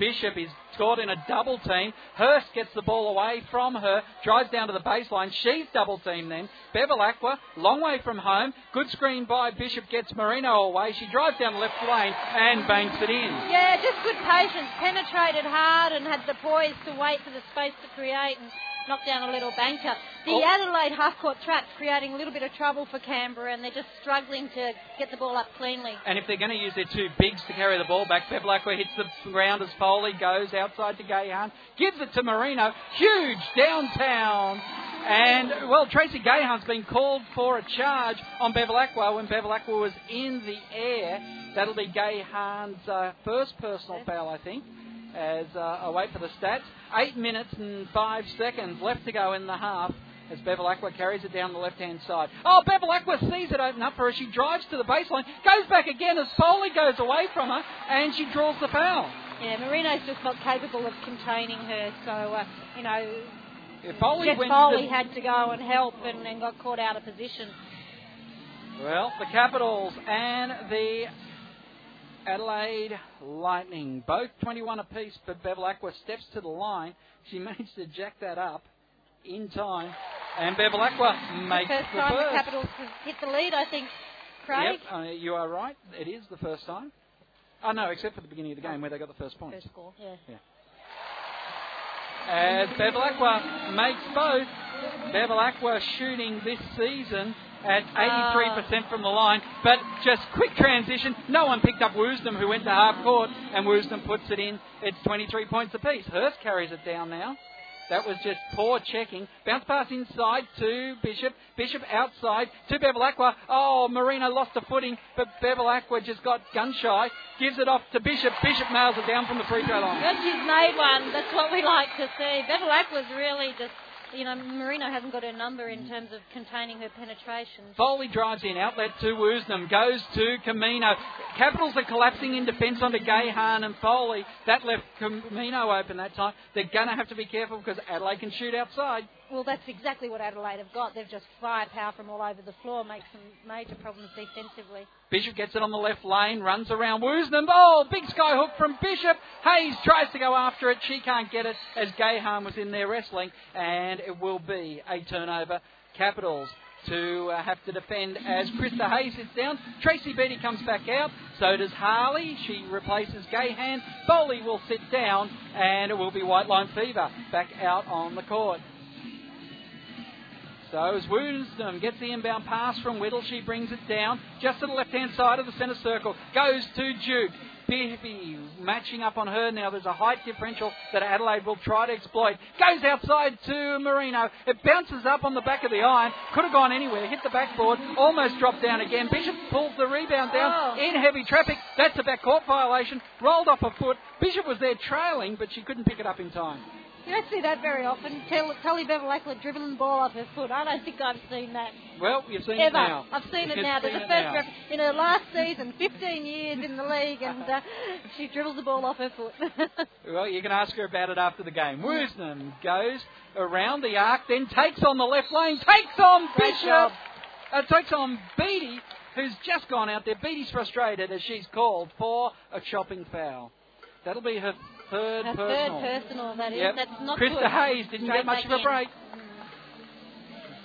Bishop is caught in a double team. Hurst gets the ball away from her, drives down to the baseline. She's double teamed then. Bevilacqua, long way from home. Good screen by Bishop gets Marino away. She drives down the left lane and banks it in. Yeah, just good patience. Penetrated hard and had the poise to wait for the space to create and knock down a little banker. The Oh. Adelaide half-court trap's creating a little bit of trouble for Canberra, and they're just struggling to get the ball up cleanly. And if they're going to use their two bigs to carry the ball back, Bevilacqua hits the ground as Foley goes outside to Gahan, gives it to Marino, huge downtown. And, well, Tracy Gahan's been called for a charge on Bevilacqua when Bevilacqua was in the air. That'll be Gahan's uh, first personal foul, I think, as uh, I wait for the stats. Eight minutes and five seconds left to go in the half. as Bevilacqua carries it down the left-hand side. Oh, Bevilacqua sees it open up for her. She drives to the baseline, goes back again as Foley goes away from her, and she draws the foul. Yeah, Marino's just not capable of containing her, so, uh, you know, If Foley Jeff went Foley had to go and help and, and got caught out of position. well, the Capitals and the Adelaide Lightning, both 21 apiece, but Bevilacqua steps to the line. She managed to jack that up in time, and Bevilacqua makes the First the time first. the Capitals have hit the lead, I think, Craig. Yep, uh, you are right. It is the first time. Oh no, except for the beginning of the game where they got the first point. First score, yeah. As Bevilacqua makes both. Bevilacqua shooting this season at uh, 83% from the line, but just quick transition. No one picked up Woosnam, who went to half court, and Woosnam puts it in. It's 23 points apiece. Hurst carries it down now. That was just poor checking. Bounce pass inside to Bishop. Bishop outside to Bevilacqua. Oh, Marino lost a footing, but Bevilacqua just got gun shy. Gives it off to Bishop. Bishop nails it down from the free throw line. Good, she's made one. That's what we like to see. Bevilacqua was really just, you know, Marino hasn't got her number in terms of containing her penetration. Foley drives in, outlet to Woosnam, goes to Camino. Capitals are collapsing in defence onto Gahan and Foley. That left Camino open that time. They're going to have to be careful because Adelaide can shoot outside. Well, that's exactly what Adelaide have got. They've just firepower from all over the floor, makes some major problems defensively. Bishop gets it on the left lane, runs around Woosnam. Oh, big sky hook from Bishop. Hayes tries to go after it. She can't get it as Gahan was in there wrestling, and it will be a turnover. Capitals to uh, have to defend as Krista Hayes sits down. Tracy Beattie comes back out. So does Harley. She replaces Gahan. Foley will sit down, and it will be White Line Fever back out on the court. So as Woosnam um, gets the inbound pass from Whittle, she brings it down just to the left-hand side of the centre circle. Goes to Duke. Bibby matching up on her now. There's a height differential that Adelaide will try to exploit. Goes outside to Marino. It bounces up on the back of the iron. Could have gone anywhere. Hit the backboard. Almost dropped down again. Bishop pulls the rebound down Oh. in heavy traffic. That's a backcourt violation. Rolled off a foot. Bishop was there trailing, but she couldn't pick it up in time. You don't see that very often. Tell, Tully Bevilacqua dribbling the ball off her foot. I don't think I've seen that Well, you've seen ever. it now. I've seen it now. There's seen the it first ref in her last season, 15 years in the league, and uh, she dribbles the ball off her foot. Well, you can ask her about it after the game. Woosnam goes around the arc, then takes on the left lane, takes on Great Bishop, uh, takes on Beattie, who's just gone out there. Beattie's frustrated as she's called for a chopping foul. That'll be her third Her personal. third personal, that is. Yep. That's not Krista good. Hayes didn't get much of a in. break.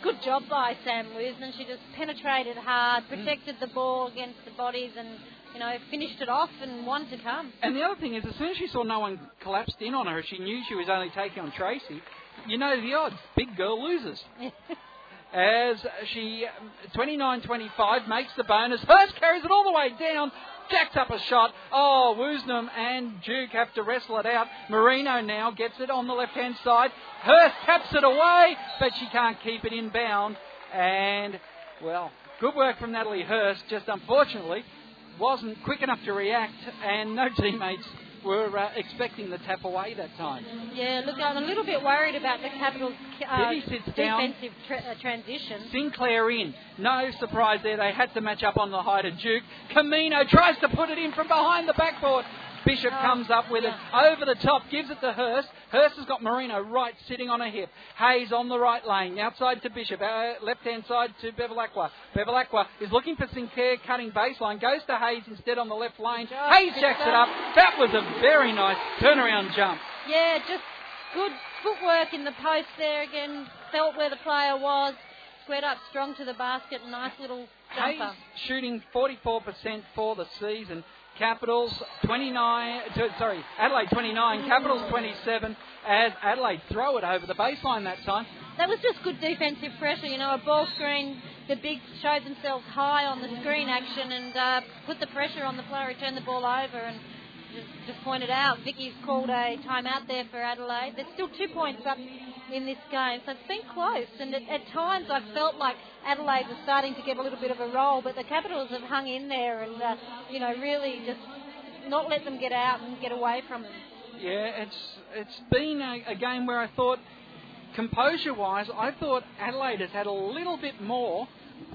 Good job by Sam Woosnam. She just penetrated hard, Mm. protected the ball against the bodies, and you know finished it off and won to come. And the other thing is, as soon as she saw no one collapsed in on her, she knew she was only taking on Tracy. You know the odds. Big girl loses. as she 29-25 makes the bonus. Hurst carries it all the way down, jacks up a shot. Oh, Woosnam and Duke have to wrestle it out. Marino now gets it on the left-hand side. Hurst taps it away, but she can't keep it inbound. And well, good work from Natalie Hurst. Just unfortunately wasn't quick enough to react, and no teammates were uh, expecting the tap away that time. Yeah, look, I'm a little bit worried about the Capitals' uh, Bibby sits down. defensive tra- uh, transition. Sinclair in. No surprise there. They had to match up on the height of Duke. Camino tries to put it in from behind the backboard. Bishop comes up with it over the top, gives it to Hurst. Hurst has got Marino right sitting on a hip. Hayes on the right lane, outside to Bishop, uh, left hand side to Bevilacqua. Bevilacqua is looking for Sinclair cutting baseline, goes to Hayes instead on the left lane. Hayes jacks it up. That was a very nice turnaround jump. Yeah, just good footwork in the post there again. Felt where the player was. Squared up strong to the basket. Nice little jumper. Hayes shooting 44% for the season. Capitals 29, t- sorry, Adelaide 29, Capitals 27 as Adelaide throw it over the baseline that time. That was just good defensive pressure. You know, a ball screen. The bigs showed themselves high on the screen action and uh, put the pressure on the player who turned the ball over and just, just pointed out. Vicky's called a timeout there for Adelaide. There's still two points up in this game, so it's been close. And at, at times I felt like Adelaide was starting to get a little bit of a roll, but the Capitals have hung in there and, uh, you know, really just not let them get out and get away from them. Yeah, it's it's been a, a game where I thought composure wise, I thought Adelaide has had a little bit more.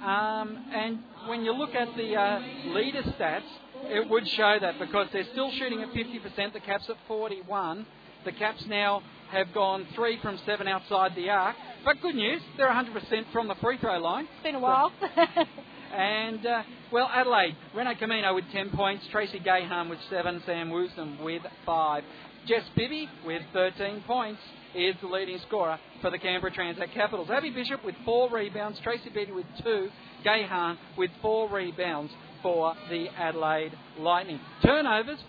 Um, and when you look at the uh, leader stats, it would show that because they're still shooting at 50%, the Caps at 41. The Caps now have gone three from seven outside the arc. But good news, they're 100% from the free throw line. It's been a while. And, uh, well, Adelaide, Renae Camino with 10 points, Tracy Gahan with 7, Sam Woosnam with 5. Jess Bibby with 13 points is the leading scorer for the Canberra Transact Capitals. Abby Bishop with 4 rebounds, Tracy Bibby with 2, Gahan with 4 rebounds for the Adelaide Lightning. Turnovers,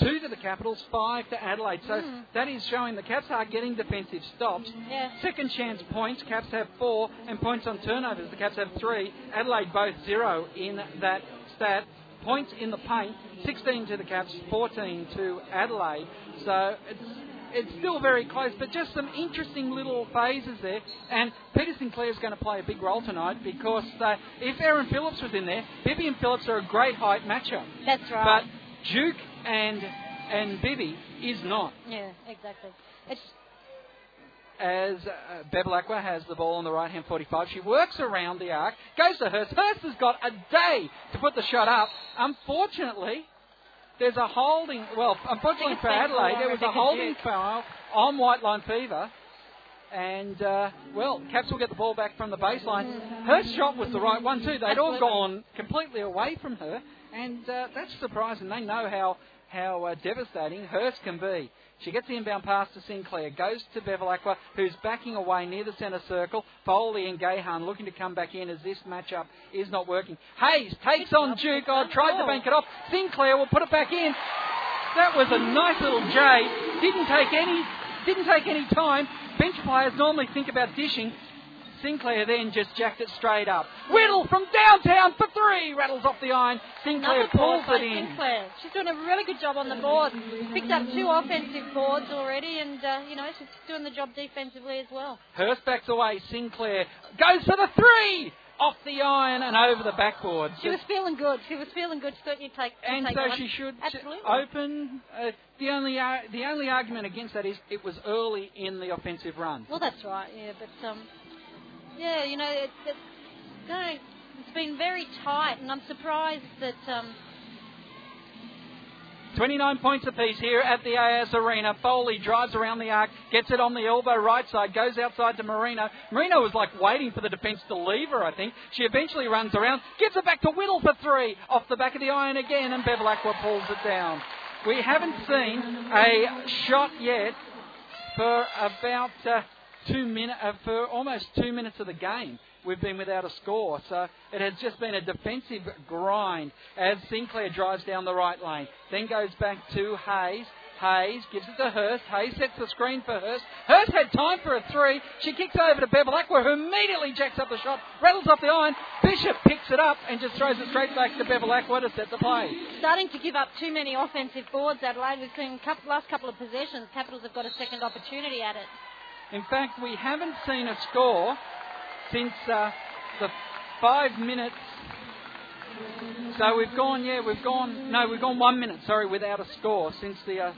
two to the Capitals, five to Adelaide. So Hmm. that is showing the Caps are getting defensive stops. yeah. Second chance points, Caps have four, and points on turnovers, the Caps have three. Adelaide both zero in that stat. Points in the paint, 16 to the Caps, 14 to Adelaide. So it's it's still very close, but just some interesting little phases there. And Peter Sinclair is going to play a big role tonight because uh, if Erin Phillips was in there, Bibby and Phillips are a great height matchup. That's right. But Duke and and Bibby is not. yeah, exactly. It's as uh, Bevilacqua has the ball on the right hand 45. She works around the arc, goes to Hurst. Hurst has got a day to put the shot up. Unfortunately, there's a holding. Well, unfortunately for Adelaide, there was a holding foul on White Line Fever. And, uh, well, Caps will get the ball back from the baseline. Her shot was the right one, too. They'd all gone completely away from her. And uh, that's surprising. They know how, how uh, devastating Hurst can be. She gets the inbound pass to Sinclair, goes to Bevilacqua, who's backing away near the centre circle. Foley and Gahan looking to come back in as this matchup is not working. Hayes takes on Duke. Oh, tried to bank it off. Sinclair will put it back in. That was a nice little J. Didn't take any didn't take any time. Bench players normally think about dishing. Sinclair then just jacked it straight up. Whittle from downtown for three. Rattles off the iron. Sinclair pulls it in. Sinclair. She's doing a really good job on the board. Picked up two offensive boards already, and uh, you know she's doing the job defensively as well. Hurst backs away. Sinclair goes for the three. Off the iron and over the backboard. She was feeling good. She was feeling good. She thought you'd take. you'd and take so one. she should Absolutely. open. Uh, the only uh, the only argument against that is it was early in the offensive run. Well, that's right. Yeah, but um, yeah, you know, it, it's going. It's been very tight, and I'm surprised that um, 29 points apiece here at the AIS Arena. Foley drives around the arc, gets it on the elbow right side, goes outside to Marino. Marino was like waiting for the defence to leave her, I think. She eventually runs around, gives it back to Whittle for three, off the back of the iron again, and Bevilacqua pulls it down. We haven't seen a shot yet for about uh, two minutes, uh, for almost two minutes of the game. We've been without a score, so it has just been a defensive grind as Sinclair drives down the right lane. Then goes back to Hayes. Hayes gives it to Hurst. Hayes sets the screen for Hurst. Hurst had time for a three. She kicks over to Bevilacqua, who immediately jacks up the shot, rattles off the iron. Bishop picks it up and just throws it straight back to Bevilacqua to set the play. starting to give up too many offensive boards. Adelaide, we've seen couple, last couple of possessions. Capitals have got a second opportunity at it. In fact, we haven't seen a score since uh, the five minutes. So we've gone, yeah, we've gone, no, we've gone one minute, sorry, without a score since the uh,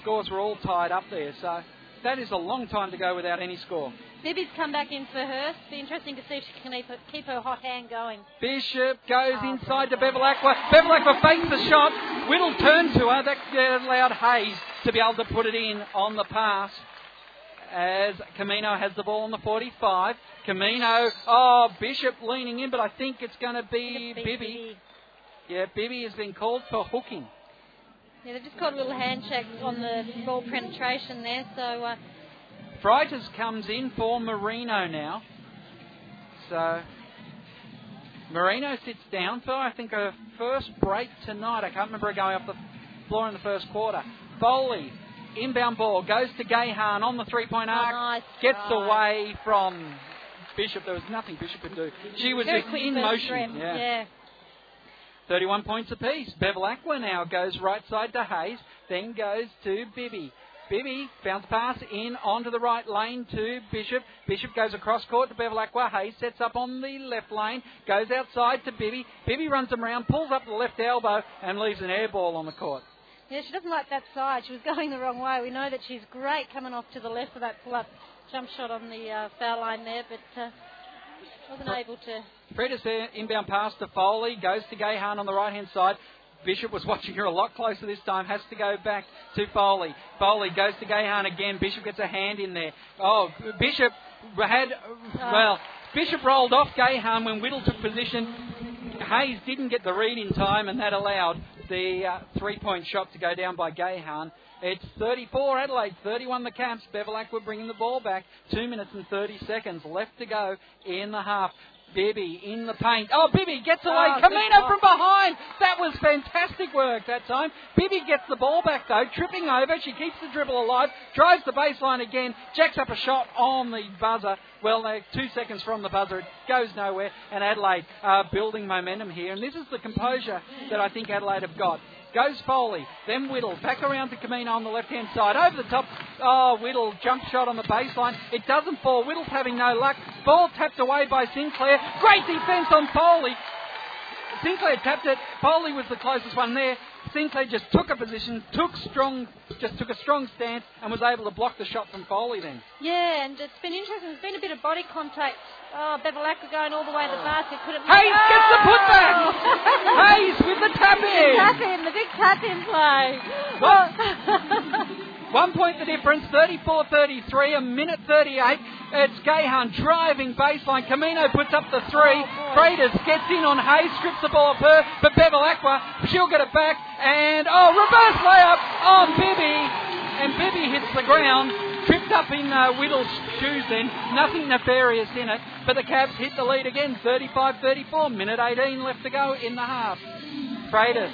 scores were all tied up there. So that is a long time to go without any score. Bibby's come back in for Hurst. Be interesting to see if she can keep her, keep her hot hand going. Bishop goes inside to Bevilacqua. Bevilacqua fakes the shot. Whittle turned to her. That allowed Hayes to be able to put it in on the pass. As Camino has the ball on the 45. Camino, oh, Bishop leaning in, but I think it's going to be Bibby. Yeah, Bibby has been called for hooking. Yeah, they've just got a little handshake on the ball penetration there. So uh, Freitas comes in for Marino now. So Marino sits down for I think her first break tonight. I can't remember her going off the floor in the first quarter. Foley, inbound ball, goes to Gahan on the three point arc, nice gets try. away from Bishop. There was nothing Bishop could do. She was in quick in first motion. Yeah. yeah. 31 points apiece. Bevilacqua now goes right side to Hayes, then goes to Bibby. Bibby bounce pass in onto the right lane to Bishop. Bishop goes across court to Bevilacqua. Hayes sets up on the left lane, goes outside to Bibby. Bibby runs him around, pulls up the left elbow, and leaves an air ball on the court. Yeah, she doesn't like that side. She was going the wrong way. We know that she's great coming off to the left of that pull-up jump shot on the uh, foul line there, but uh, wasn't Fre- able to. Fred is there, inbound pass to Foley, goes to Gahan on the right hand side. Bishop was watching her a lot closer this time, has to go back to Foley. Foley goes to Gahan again. Bishop gets a hand in there. Oh, Bishop had, well, Bishop rolled off Gahan when Whittle took position. Hayes didn't get the read in time, and that allowed the uh, three point shot to go down by Gahan. It's 34 Adelaide, 31 the Caps. Bevilacqua bringing the ball back. Two minutes and 30 seconds left to go in the half. Bibby in the paint. Oh, Bibby gets away. Oh, Camino from behind. That was fantastic work that time. Bibby gets the ball back though, tripping over. She keeps the dribble alive, drives the baseline again, jacks up a shot on the buzzer. Well, two seconds from the buzzer. It goes nowhere. And Adelaide uh, building momentum here. And this is the composure that I think Adelaide have got. Goes Foley, then Whittle, back around to Camino on the left hand side, over the top. Oh, Whittle, jump shot on the baseline. It doesn't fall. Whittle's having no luck. Ball tapped away by Sinclair. Great defence on Foley. Sinclair tapped it. Foley was the closest one there. Sinclair just took a position, took strong, just took a strong stance, and was able to block the shot from Foley. Then Yeah, and it's been interesting. There's been a bit of body contact. Oh, Bevilacqua going all the way to the oh. basket. Couldn't Hayes gets the putback. Oh! Hayes with the tap in. Tap in, the big tap in play. Well, One point the difference, 34-33, a minute 38. It's Gahan driving baseline. Camino puts up the three. Freitas gets in on Hayes, strips the ball off her, but Bevilacqua, she'll get it back. And, oh, reverse layup on Bibby. And Bibby hits the ground. Tripped up in uh, Whittle's shoes then. Nothing nefarious in it. But the Cavs hit the lead again, 35-34. Minute 18 left to go in the half. Freitas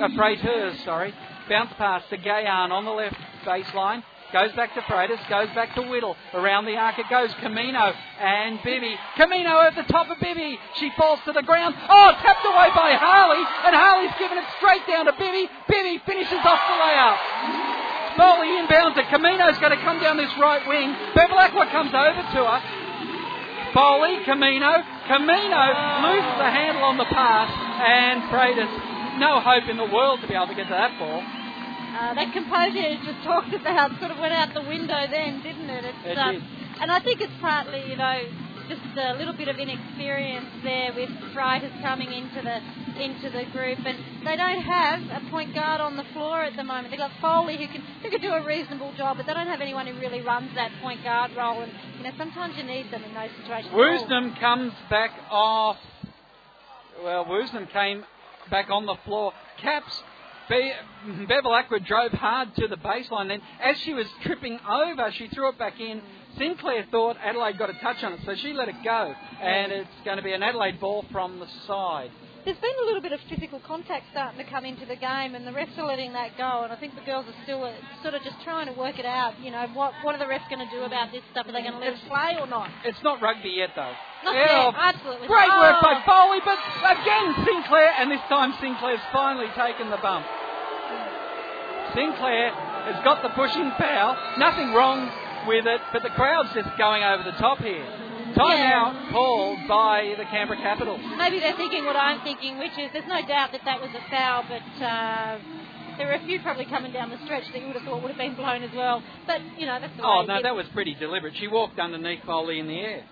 uh, Freighters, sorry. Bounce pass to Gahan on the left baseline. Goes back to Freitas, goes back to Whittle. Around the arc it goes. Camino and Bibby. Camino at the top of Bibby. She falls to the ground. Oh, tapped away by Harley. And Harley's given it straight down to Bibby. Bibby finishes off the layup. Foley inbounds it. Camino's going to come down this right wing. Bevilacqua comes over to her. Foley, Camino. Camino loses the handle on the pass. And Freitas, no hope in the world to be able to get to that ball. Uh, that composure you just talked about sort of went out the window then, didn't it? It's, It um. And I think it's partly, you know, just a little bit of inexperience there with writers coming into the into the group, and they don't have a point guard on the floor at the moment. They've got Foley who can who can do a reasonable job, but they don't have anyone who really runs that point guard role. And you know, sometimes you need them in those situations. Woosnam comes back off. Well, Woosnam came back on the floor. Caps. Be- mhm, Bevilacqua drove hard to the baseline. Then, as she was tripping over, she threw it back in. Sinclair thought Adelaide got a touch on it, so she let it go. And it's going to be an Adelaide ball from the side. There's been a little bit of physical contact starting to come into the game, and the refs are letting that go. And I think the girls are still uh, sort of just trying to work it out. You know, what what are the refs going to do about this stuff? Are they going to let us play or not? It's not rugby yet, though. Not Yeah, yet, absolutely. Great work Oh. by Foley, but again Sinclair, and this time Sinclair's finally taken the bump. Sinclair has got the pushing foul. Nothing wrong with it, but the crowd's just going over the top here. Timeout called by the Canberra Capitals. Maybe they're thinking what I'm thinking, which is there's no doubt that that was a foul, but uh, there were a few probably coming down the stretch that you would have thought would have been blown as well. But you know, that's the Oh way. no, it- that was pretty deliberate. She walked underneath Foley in the air.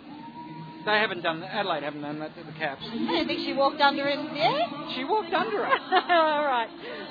They haven't done that. Adelaide haven't done that to the Caps. I didn't think she walked under him. Yeah. She walked under her. All right.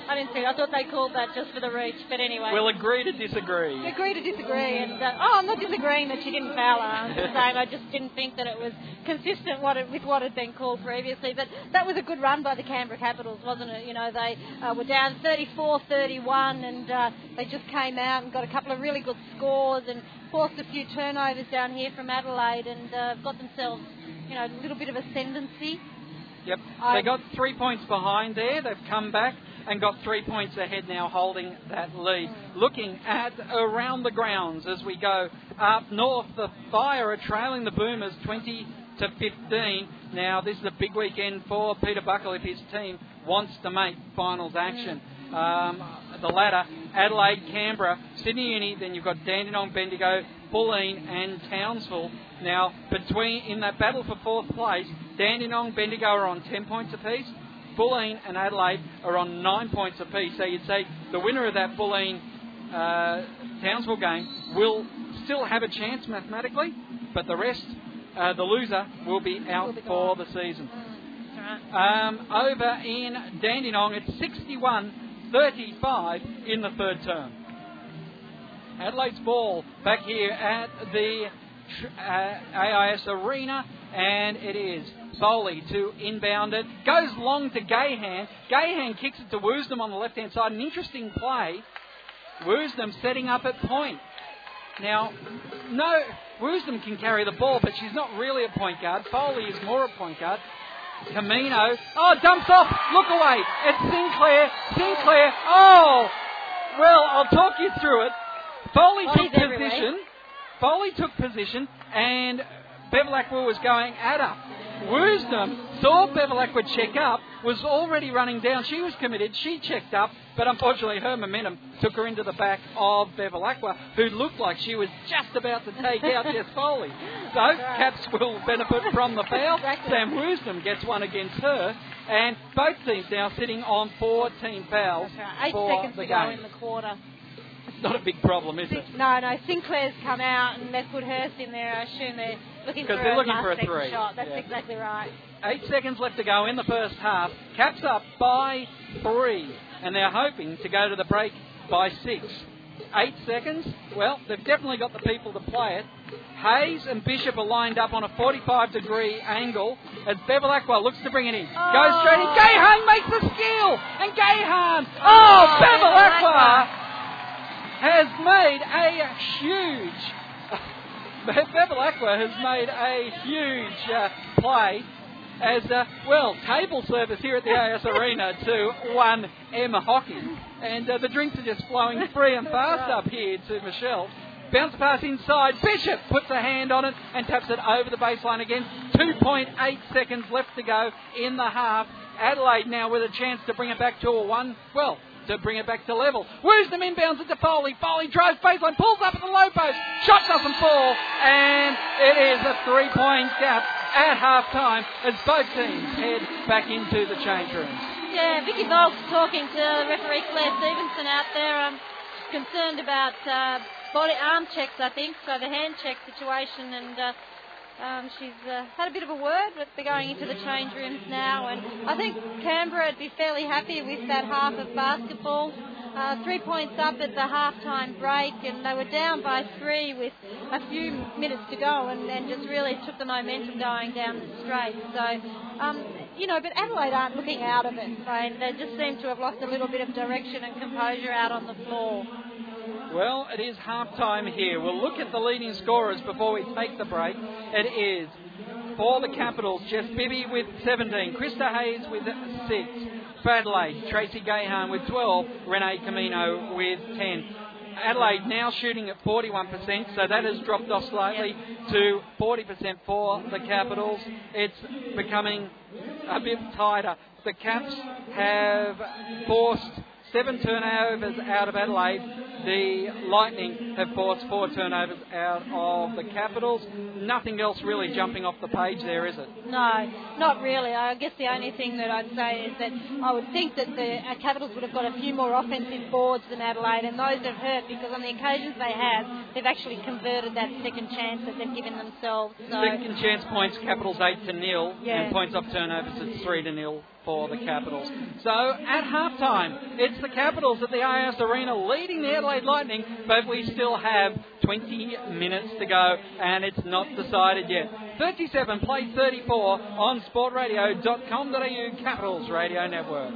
I didn't see. it. I thought they called that just for the reach, but anyway. We'll agree to disagree. agree to disagree. And uh, oh, I'm not disagreeing that she didn't foul her. I'm just saying I just didn't think that it was consistent what it, with what had been called previously. But that was a good run by the Canberra Capitals, wasn't it? You know, they uh, were down 34-31, and uh, they just came out and got a couple of really good scores and forced a few turnovers down here from Adelaide, and uh, got themselves, you know, a little bit of ascendancy. Yep. I- They got three points behind there. They've come back and got three points ahead now, holding that lead. Looking at around the grounds as we go up north, the Fire are trailing the Boomers 20 to 15. Now, this is a big weekend for Peter Buckle if his team wants to make finals action. Um, the ladder, Adelaide, Canberra, Sydney Uni, then you've got Dandenong, Bendigo, Bulleen and Townsville. Now, between in that battle for fourth place, Dandenong, Bendigo are on 10 points apiece. Bulleen and Adelaide are on 9 points apiece. So you'd say the winner of that Bulleen uh, Townsville game will still have a chance mathematically, but the rest, uh, the loser, will be out for the season. Um, over in Dandenong, it's 61 35 in the third term. Adelaide's ball back here at the uh, AIS Arena, and it is Foley to inbound it. Goes long to Gahan. Gahan kicks it to Woosnam on the left hand side. An interesting play. Woosnam setting up at point. Now, no, Woosnam can carry the ball, but she's not really a point guard. Foley is more a point guard. Camino. Oh, dumps off. Look away. It's Sinclair. Sinclair. Oh, well, I'll talk you through it. Foley took everywhere. position. Foley took position, and Bevilacqua was going at her. Woosnam saw Bevilacqua check up, was already running down. She was committed. She checked up, but unfortunately her momentum took her into the back of Bevilacqua, who looked like she was just about to take out Jess Foley. So Caps will benefit from the foul. Exactly. Sam Woosnam gets one against her, and both teams now sitting on 14 fouls right. Eight for seconds the to go in the quarter. It's not a big problem, is it? No, no. Sinclair's come out and they've put Hurst in there. I assume they're looking for 'Cause they're looking for a three. shot. That's Yeah. exactly right. Eight seconds left to go in the first half. Caps up by three, and they're hoping to go to the break by six. Eight seconds? Well, they've definitely got the people to play it. Hayes and Bishop are lined up on a 45 degree angle as Bevilacqua looks to bring it in. Goes straight in. Oh. Gahan makes the steal! And Gahan! Oh, oh Bevilacqua has made a huge Bevilacqua has made a huge uh, play as, uh, well, table service here at the AIS Arena to one Emma Hockey. And uh, the drinks are just flowing free and fast up here to Michelle. Bounce pass inside. Bishop puts a hand on it and taps it over the baseline again. 2.8 seconds left to go in the half. Adelaide now with a chance to bring it back to a one. Well, to bring it back to level. Woosnam inbounds it to Foley. Foley drives baseline, pulls up at the low post. Shot doesn't fall, and it is a three-point gap at half time as both teams head back into the change rooms. Yeah, Vicky Volk's talking to referee Claire Stevenson out there. Um, concerned about uh, body arm checks, I think, so the hand check situation, and uh, um, she's uh, had a bit of a word. But they're going into the change rooms now, and I think Canberra would be fairly happy with that half of basketball. Uh, three points up at the halftime break, and they were down by three with a few minutes to go, and, and just really took the momentum going down the straight. So, um, you know, but Adelaide aren't looking out of it. They, they just seem to have lost a little bit of direction and composure out on the floor. Well, it is half time here. We'll look at the leading scorers before we take the break. It is for the Capitals, Jess Bibby with 17, Krista Hayes with 6, for Adelaide, Tracy Gahan with 12, Renae Camino with 10. Adelaide now shooting at 41%, so that has dropped off slightly to 40% for the Capitals. It's becoming a bit tighter. The Caps have forced seven turnovers out of Adelaide. The Lightning have forced four turnovers out of the Capitals. Nothing else really jumping off the page there, is it? No, not really. I guess the only thing that I'd say is that I would think that the uh, Capitals would have got a few more offensive boards than Adelaide, and those have hurt because on the occasions they have, they've actually converted that second chance that they've given themselves. So, Second chance points, Capitals 8 to nil, Yeah. and points off turnovers, it's 3 to nil for the Capitals. So at halftime, it's the Capitals at the AIS Arena leading the Adelaide Lightning, but we still have 20 minutes to go, and it's not decided yet. 37 play 34 on sportradio.com.au Capitals Radio Network.